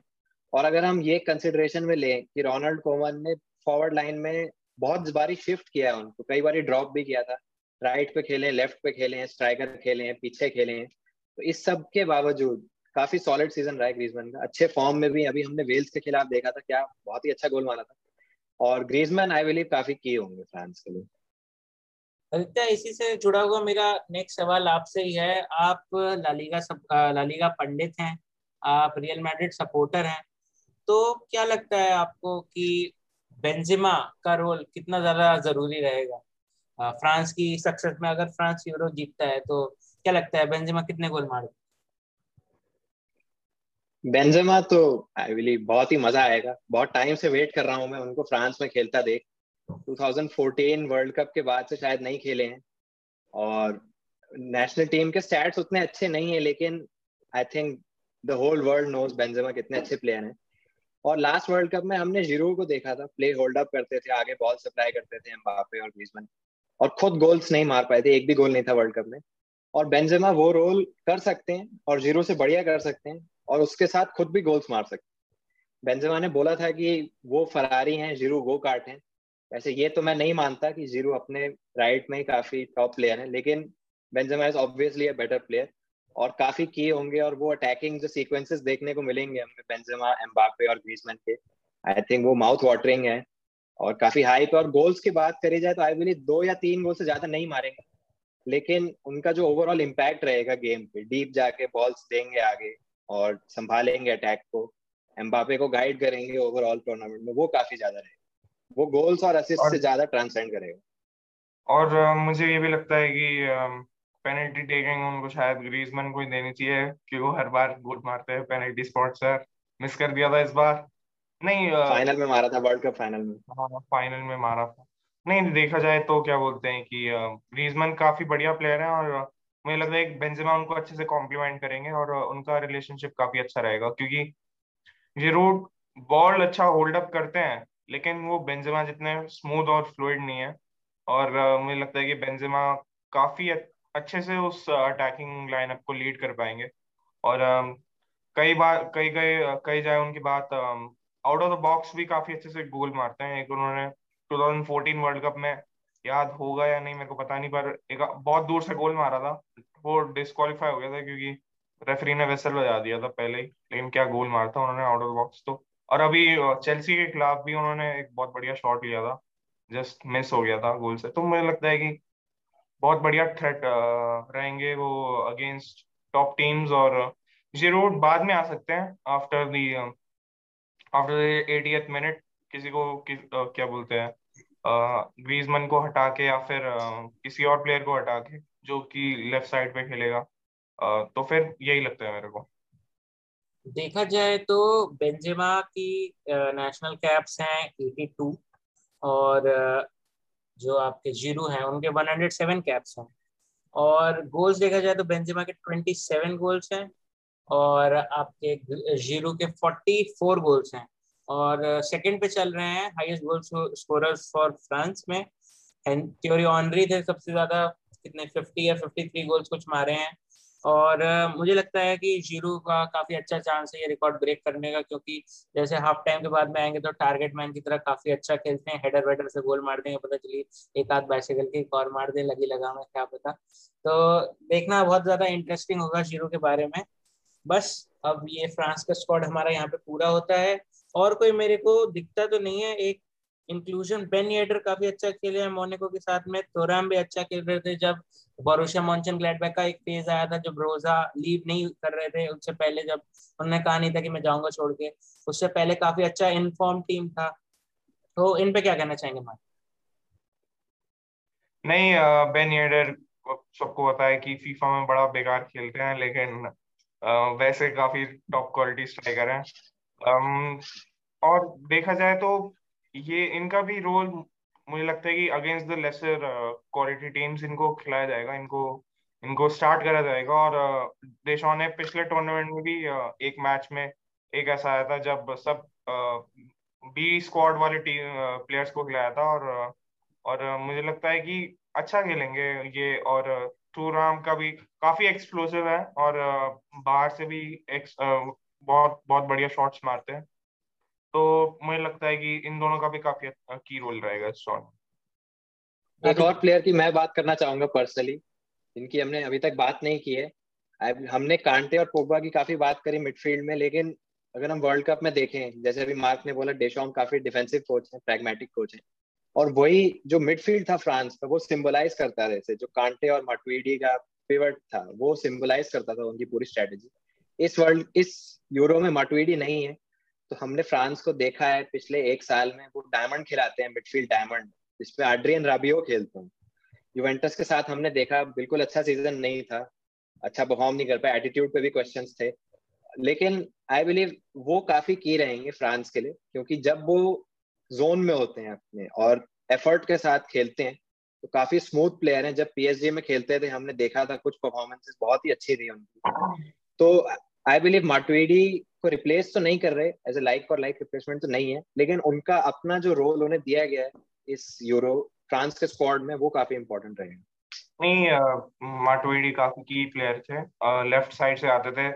और अगर हम ये कंसिडरेशन में लें कि रोनाल्ड कोमन ने फॉरवर्ड लाइन में बहुत बारी शिफ्ट किया है उनको, कई बार ड्रॉप भी किया था। राइट पे खेले लेफ़्ट पे खेले स्ट्राइकर खेले पीछे खेले तो इस सब के बावजूद काफ़ी सॉलिड सीज़न रहा है ग्रीजमैन का। अच्छे फॉर्म में भी अभी हमने वेल्स के खिलाफ देखा था, क्या बहुत ही अच्छा गोल मारा था। और ग्रीजमैन आई बिलीव काफ़ी की होंगे फ्रांस के लिए। आदित्य इसी से जुड़ा हुआ मेरा नेक्स्ट सवाल आपसे ही है। आप लालीगा सब लालीगा पंडित हैं, आप रियल मैड्रिड सपोर्टर हैं तो क्या लगता है आपको कि बेंजिमा का रोल कितना ज़्यादा ज़रूरी रहेगा? फ्रांस की सक्सेस में अगर फ्रांस यूरो जीतता है तो क्या लगता है? बेंजिमा कितने गोल मारे बेंजेमा तो आई बिलीव बहुत ही मज़ा आएगा। बहुत टाइम से वेट कर रहा हूँ मैं, उनको फ्रांस में खेलता देख। 2014 वर्ल्ड कप के बाद से शायद नहीं खेले हैं। और नेशनल टीम के स्टैट्स उतने अच्छे नहीं है, लेकिन I think the whole world knows Benzema कितने अच्छे प्लेयर हैं। और लास्ट वर्ल्ड कप में हमने ज़ीरो को देखा था। प्ले होल्ड अप करते थे, आगे बॉल सप्लाई करते थे एम्बापे और ग्रीजमैन और खुद गोल्स नहीं मार पाए थे, एक भी गोल नहीं था वर्ल्ड कप में। और बेंजेमा वो रोल कर सकते हैं, और ज़ीरो से बढ़िया कर सकते हैं। और उसके साथ खुद भी गोल्स मार सकते बेंजेमा ने बोला था कि वो फरारी हैं, ज़ीरो गो कार्ट हैं। वैसे ये तो मैं नहीं मानता कि ज़ीरो अपने राइट में ही काफ़ी टॉप प्लेयर है, लेकिन Benzema is obviously a better player और काफ़ी किए होंगे और वो अटैकिंग जो सीक्वेंसेस देखने को मिलेंगे हमें बेंजेमा, एम्बापे और ग्रीजमैन के। आई थिंक वो माउथ वाटरिंग है और काफ़ी हाई पे और गोल्स की बात करी जाए तो आई बिलीव दो या तीन गोल से ज़्यादा नहीं मारेंगे। लेकिन उनका जो ओवरऑल इम्पैक्ट रहेगा गेम पे डीप जाके बॉल्स देंगे आगे और संभालेंगे अटैक को। एम्बापे को गाइड करेंगे ओवरऑल टूर्नामेंट में वो काफ़ी ज़्यादा रहेगा। वो गोल्स और असिस्ट से ज़्यादा ट्रांसेंड करेगा। और uh, मुझे ये भी लगता है कि पेनल्टी टेकिंग उनको शायद ग्रीजमैन को ही देनी चाहिए क्योंकि वो हर बार गोल मारते हैं पेनल्टी स्पॉट सर मिस कर दिया था इस बार। नहीं फाइनल में मारा था वर्ल्ड कप फाइनल में। हाँ फाइनल में मारा था। नहीं देखा जाए तो क्या बोलते हैं कि ग्रीजमैन काफ़ी बढ़िया प्लेयर है और मुझे लगता है कि बेंजेमा उनको अच्छे से कॉम्प्लीमेंट करेंगे और उनका रिलेशनशिप काफ़ी अच्छा रहेगा, क्योंकि ये रोड बॉल अच्छा होल्ड अप करते हैं, लेकिन वो बेंजेमा जितने स्मूथ और फ्लूइड नहीं है। और मुझे लगता है कि बेंजेमा काफ़ी अच्छे से उस अटैकिंग लाइनअप को लीड कर पाएँगे। और कई बार, कई कई कई जाए उनकी बात आउट ऑफ़ द बॉक्स भी काफ़ी अच्छे से गोल मारते हैं। एक उन्होंने 2014 वर्ल्ड कप में याद होगा या नहीं मेरे को पता नहीं पर एक बहुत दूर से गोल मारा था। वो डिस्कालीफाई हो गया था क्योंकि रेफरी ने वेसल बजा दिया था पहले ही लेकिन क्या गोल मारा था उन्होंने आउट ऑफ़ बॉक्स तो। और अभी चेल्सी के खिलाफ भी उन्होंने एक बहुत बढ़िया शॉट लिया था जस्ट मिस हो गया था गोल से। तो मुझे लगता है कि बहुत बढ़िया थ्रेट रहेंगे वो अगेंस्ट टॉप टीम्स और ज़ीरो बाद में आ सकते हैं after the after eightieth minute किसी को कि, क्या बोलते हैं ग्रीजमन को हटा के या फिर किसी और प्लेयर को हटा के जो कि लेफ़्ट साइड पे खेलेगा। तो फिर यही लगता है मेरे को। देखा जाए तो बेंजेमा की नेशनल कैप्स हैं 82 और जो आपके ज़ीरो हैं, उनके 107 कैप्स हैं। और गोल्स देखा जाए तो बेंजेमा के 27 गोल्स हैं और आपके ज़ीरो के 44 गोल्स हैं। और सेकंड पे चल रहे हैं highest goal scorers for France में। थ्योरी ऑनरी थे सबसे ज़्यादा, कितने 50 या 53 गोल्स कुछ मारे हैं। और मुझे लगता है कि ज़ीरो का काफ़ी अच्छा चांस है ये रिकॉर्ड ब्रेक करने का, क्योंकि जैसे हाफ़ टाइम के बाद में आएँगे तो टारगेट मैन की तरह काफ़ी अच्छा खेलते हैं। हेडर वेडर से गोल मार देंगे, पता चलिए एक आध बाइसिकल की और मार दे, लगी लगा में क्या पता। तो देखना बहुत ज़्यादा इंटरेस्टिंग होगा ज़ीरो के बारे में। बस, अब ये फ्रांस का स्क्वाड हमारा यहाँ पे पूरा होता है। और कोई मेरे को दिखता तो नहीं है। एक इंक्लूजन बेन येडर काफ़ी अच्छा खेले हैं मोनिको के साथ में। तोराम भी अच्छा खेल रहे थे, जब बोरुशिया मॉन्चन ग्लैडबैक का एक फ़ेज़ आया था, जब रोजा लीव नहीं कर रहे थे, उससे पहले जब उन्होंने कहा नहीं था कि मैं जाऊँगा छोड़ के, उससे पहले काफ़ी अच्छा इन्फॉर्म टीम था। तो इन पे क्या कहना चाहेंगे मार नहीं बेन येडर सबको पता है कि फीफा में बड़ा बेकार खेलते हैं, लेकिन वैसे काफ़ी टॉप क्वालिटी स्ट्राइकर हैं। और देखा जाए तो ये इनका भी रोल मुझे लगता है कि against the lesser quality teams इनको खिलाया जाएगा, इनको इनको स्टार्ट करा जाएगा। और देशों ने पिछले टूर्नामेंट में भी एक मैच में एक ऐसा आया था जब सब बी स्क्वाड वाले टीम प्लेयर्स को खिलाया था और और मुझे लगता है कि अच्छा खेलेंगे ये। और टूराम का भी काफ़ी एक्सप्लोसिव है और बाहर से भी एक बहुत बहुत बढ़िया शॉट्स मारते हैं। तो मुझे लगता है कि इन दोनों का भी काफ़ी की रोल रहेगा इस शॉट एक और प्लेयर की मैं बात करना चाहूँगा पर्सनली इनकी हमने अभी तक बात नहीं की है। हमने कांटे और पोगबा की काफ़ी बात करी मिडफील्ड में, लेकिन अगर हम वर्ल्ड कप में देखें, जैसे अभी मार्क ने बोला डेशोम काफ़ी डिफेंसिव कोच है प्रैग्मेटिक कोच है। और वही जो मिडफील्ड था फ्रांस का, वो सिंबलाइज करता है जैसे जो कांटे और मटवीडी का पिवट था, वो सिंबलाइज करता था उनकी पूरी स्ट्रेटेजी इस वर्ल्ड इस यूरो में मटवीडी नहीं है। तो हमने फ्रांस को देखा है पिछले एक साल में, वो डायमंड खिलाते हैं मिडफील्ड डायमंड जिसपे आड्रियन राबियो खेलते हैं। यूवेंटस के साथ हमने देखा, बिल्कुल अच्छा सीज़न नहीं था। अच्छा परफॉर्म नहीं कर पाया एटीट्यूड पे भी क्वेश्चंस थे। लेकिन आई बिलीव वो काफ़ी की रहेंगे फ्रांस के लिए, क्योंकि जब वो जोन में होते हैं अपने और एफर्ट के साथ खेलते हैं तो काफ़ी स्मूथ प्लेयर हैं। जब पीएसजी में खेलते थे, हमने देखा था कुछ परफॉर्मेंसेस बहुत ही अच्छी थी उनकी। तो आई बिलीव माटवेडी को रिप्लेस तो नहीं कर रहे as a like for like replacement तो नहीं है, लेकिन उनका अपना जो रोल उन्हें दिया गया है इस यूरो फ्रांस के स्क्वाड में, वो काफ़ी इंपॉर्टेंट रहेगा नहीं माटवेडी काफ़ी की प्लेयर थे लेफ़्ट साइड से आते थे,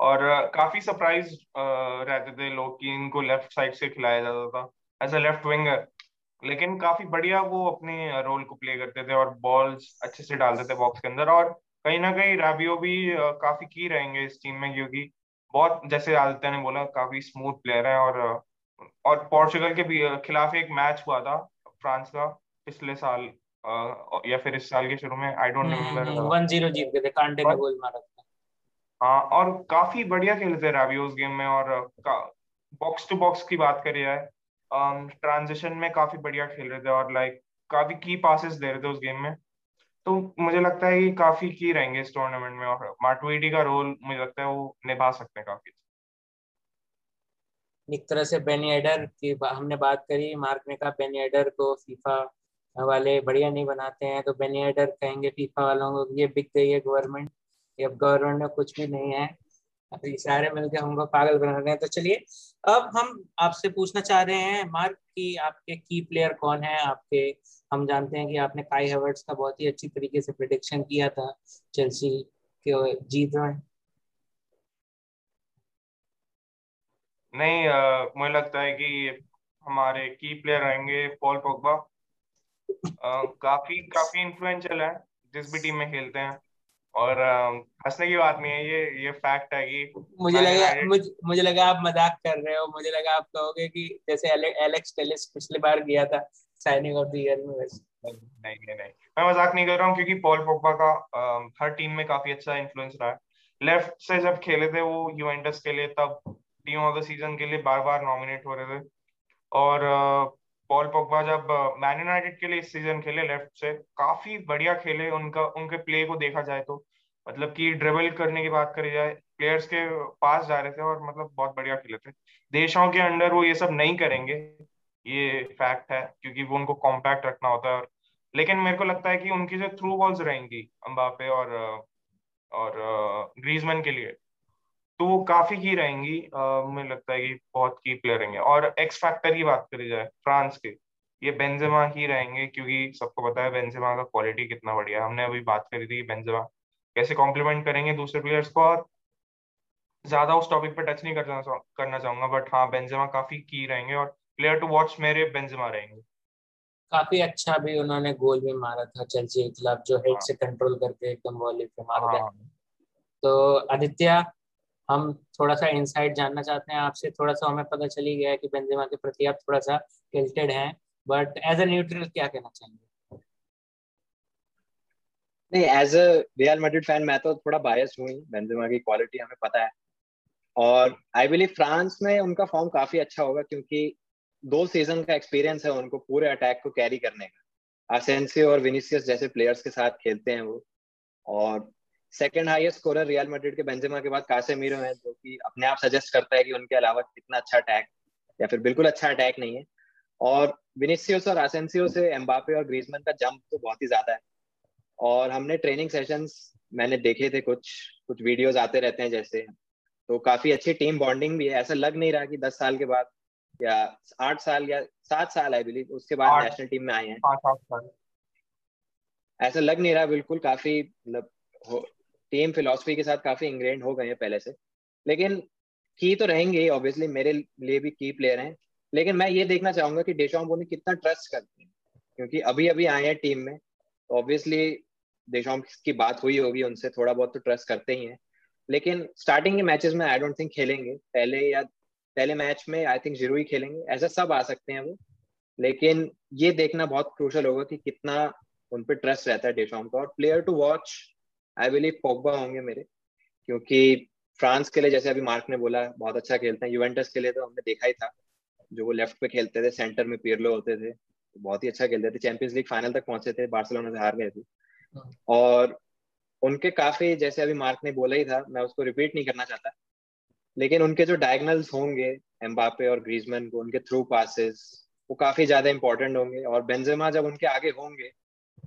और काफ़ी सरप्राइज़ रहते थे लोग कि इनको लेफ़्ट साइड से खिलाया जाता था एज अ लेफ़्ट विंगर लेकिन काफ़ी बढ़िया वो अपने रोल को प्ले करते थे और बॉल्स अच्छे से डालते थे बॉक्स के अंदर, और कहीं ना कहीं राबियो भी काफ़ी की रहेंगे इस टीम में क्योंकि बहुत जैसे आदित्य ने बोला काफ़ी स्मूथ प्लेयर है और और पोर्चुगल के भी खिलाफ एक मैच हुआ था फ्रांस का पिछले साल या फिर इस साल के शुरू में I don't remember one zero जीत गए थे कांटे का गोल मारा था। हाँ और काफ़ी बढ़िया खेले थे राबियो उस गेम में और बॉक्स टू बॉक्स की बात करी जाए ट्रांजिशन में काफ़ी बढ़िया खेल रहे थे और लाइक काफ़ी की पासेस दे रहे थे उस गेम में। तो मुझे लगता है कि काफ़ी की रहेंगे इस टूर्नामेंट में और मार्टुडी का रोल मुझे लगता है वो निभा सकते हैं काफ़ी। एक तरह से बेनी एडर की हमने बात करी मार्क ने कहा बेनी एडर को फीफा वाले बढ़िया नहीं बनाते हैं तो बेनी एडर कहेंगे फीफा वालों को ये बिक गई है गवर्नमेंट अब गवर्नमेंट में कुछ भी नहीं है। अभी सारे मिलकर हमको पागल बना रहे हैं। तो चलिए, अब हम आपसे पूछना चाह रहे हैं, मार्क, की आपके की प्लेयर कौन है? आपके, हम जानते हैं कि आपने काई हेवर्ट्स का बहुत ही अच्छी तरीके से प्रिडिक्शन किया था चेल्सी के जीत रहे नहीं मुझे लगता है कि हमारे की प्लेयर रहेंगे पॉल पोगबा काफ़ी काफ़ी इन्फ्लुएंशियल है, जिस भी टीम में खेलते हैं। और हंसने की बात नहीं है ये ये फैक्ट है कि मुझे लगा मुझे, मुझे लगा आप मज़ाक कर रहे हो मुझे लगा आप कहोगे कि जैसे एले, एलेक्स टेलिस पिछली बार गया था साइनिंग ऑफ़ द ईयर में वैसे। नहीं नहीं नहीं। मैं मज़ाक नहीं कर रहा हूँ क्योंकि पॉल पोग्बा का आ, हर टीम में काफ़ी अच्छा इन्फ्लुएंस रहा है। लेफ़्ट से जब खेले थे वो यूवेंटस के लिए तब टीम ऑफ़ द सीज़न के लिए बार बार नॉमिनेट हो रहे थे। और पॉल पोग्बा जब मैन यूनाइटेड के लिए इस सीज़न खेले लेफ़्ट से, काफ़ी बढ़िया खेले उनका, उनके प्ले को देखा जाए तो। मतलब कि ड्रिबल करने की बात करी जाए प्लेयर्स के पास जा रहे थे और मतलब बहुत बढ़िया खेले थे। देशों के अंडर वो ये सब नहीं करेंगे, ये फैक्ट है, क्योंकि वो उनको कॉम्पैक्ट रखना होता है और लेकिन मेरे को लगता है कि उनकी जो थ्रू बॉल्स रहेंगी अम्बापे और और ग्रीजमैन के लिए तो वो काफ़ी की रहेंगी मुझे लगता है कि बहुत की प्लेयर रहेंगे और एक्स फैक्टर की बात करी जाए फ्रांस के ये बेंजेमा ही रहेंगे क्योंकि सबको पता है बेंजेमा का क्वालिटी कितना बढ़िया हमने अभी बात करी थी बेंजेमा कैसे कॉम्प्लीमेंट करेंगे दूसरे प्लेयर्स को और ज़्यादा उस टॉपिक पे टच नहीं करना करना चाहूँगा बट हाँ बेंजेमा काफ़ी की रहेंगे और प्लेयर टू वॉच मेरे बेंजेमा रहेंगे काफ़ी अच्छा भी उन्होंने गोल भी मारा था चेल्सी के खिलाफ जो हेड हाँ। से कंट्रोल करके एकदम वॉली पे मारा था हाँ। तो आदित्य हम थोड़ा सा इंसाइट जानना चाहते हैं। आपसे थोड़ा सा हमें पता चली गया है कि बेंजेमा के प्रति आप थोड़ा सा टिल्टेड हैं बट एज अ न्यूट्रल क्या कहना चाहेंगे? नहीं as a Real Madrid fan मैं तो थोड़ा बायस हूँ। बेंजेमा की क्वालिटी हमें पता है। और आई बिलीव फ्रांस में उनका फॉर्म काफ़ी अच्छा होगा क्योंकि दो सीज़न का एक्सपीरियंस है उनको पूरे अटैक को कैरी करने का। आसेंसियो और विनीसियस जैसे प्लेयर्स के साथ खेलते हैं वो। और second highest scorer Real Madrid के बेंजेमा के बाद कासेमीरो है जो कि अपने आप सजेस्ट करता है कि उनके अलावा कितना अच्छा अटैक या फिर बिल्कुल अच्छा अटैक नहीं है। और विनिसियस और आसेंसियो से एम्बापे और ग्रीजमैन का जंप तो बहुत ही ज़्यादा है। और हमने ट्रेनिंग सेशंस मैंने देखे थे कुछ कुछ वीडियोस आते रहते हैं जैसे। तो काफ़ी अच्छी टीम बॉन्डिंग भी है। ऐसा लग नहीं रहा कि दस साल के बाद या आठ साल या सात साल आई बिलीव उसके बाद नेशनल टीम में आए हैं। ऐसा लग नहीं रहा बिल्कुल काफ़ी मतलब टीम फिलोसफी के साथ काफ़ी इंग्रेंड हो गए हैं पहले से। लेकिन की तो रहेंगे ऑब्वियसली मेरे लिए भी की प्लेयर हैं। लेकिन मैं ये देखना चाहूँगा कि डेशॉम्प उन्हें कितना ट्रस्ट करते हैं। क्योंकि अभी अभी आए हैं टीम में तो ऑब्वियसली देशों की बात हुई होगी, उनसे थोड़ा बहुत तो ट्रस्ट करते ही हैं। लेकिन स्टार्टिंग के मैचेस में आई डोंट थिंक खेलेंगे। पहले या, पहले मैच में आई थिंक ज़रूर ही खेलेंगे। ऐसा सब आ सकते हैं वो। लेकिन ये देखना बहुत क्रूशल होगा कि कितना उन पर ट्रस्ट रहता है डेशॉम का। और player to watch I believe Pogba होंगे मेरे, क्योंकि फ्रांस के लिए, जैसे अभी मार्क ने बोला, बहुत अच्छा खेलते हैं। यूवेंटस के लिए तो हमने देखा ही था, जो वो लेफ़्ट पे खेलते थे सेंटर में पियरलो होते थे तो बहुत ही अच्छा खेलते थे। चैंपियंस लीग फाइनल तक पहुँचे थे, बार्सिलोना से हार गए थे। और उनके काफ़ी, जैसे अभी मार्क ने बोला ही था, मैं उसको रिपीट नहीं करना चाहता, लेकिन उनके जो डायगनल्स होंगे एम्बापे और ग्रीजमैन को, उनके थ्रू पासिस वो काफ़ी ज़्यादा इंपॉर्टेंट होंगे। और बेंजेमा जब उनके आगे होंगे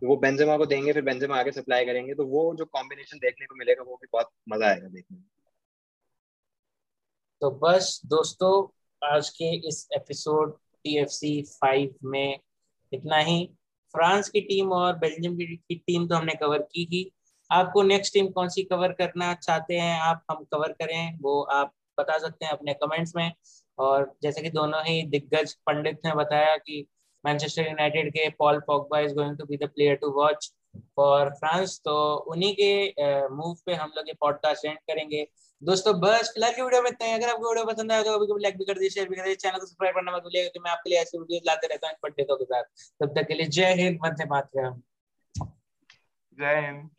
वो बेंजेमा को देंगे, फिर बेंजेमा आगे सप्लाई करेंगे तो वो जो कॉम्बिनेशन देखने को मिलेगा, वो भी बहुत मज़ा आएगा देखने में। तो बस दोस्तों, आज के इस episode T F C five में इतना ही। फ्रांस की टीम और बेल्जियम की टीम तो हमने कवर की ही। आपको नेक्स्ट टीम कौन सी कवर करना चाहते हैं, आप हम कवर करें, वो आप बता सकते हैं अपने कमेंट्स में। और जैसे कि दोनों ही दिग्गज पंडित ने बताया कि मैनचेस्टर यूनाइटेड के Paul Pogba is going to be the player to watch for France तो उन्हीं के मूव पे हम लोग ये पॉडकास्ट एंड करेंगे। दोस्तों, बस फ़िलहाल की वीडियो में इतना अगर आपको वीडियो पसंद आया तो अभी लाइक भी कर दीजिए शेयर भी कर दीजिए। चैनल को सब्सक्राइब करना मत भूलिएगा क्योंकि मैं आपके लिए ऐसी वीडियो लाते रहता हूँ पंडितों के साथ तब तक के लिए जय हिंद, वंदे मातरम। जय हिंद।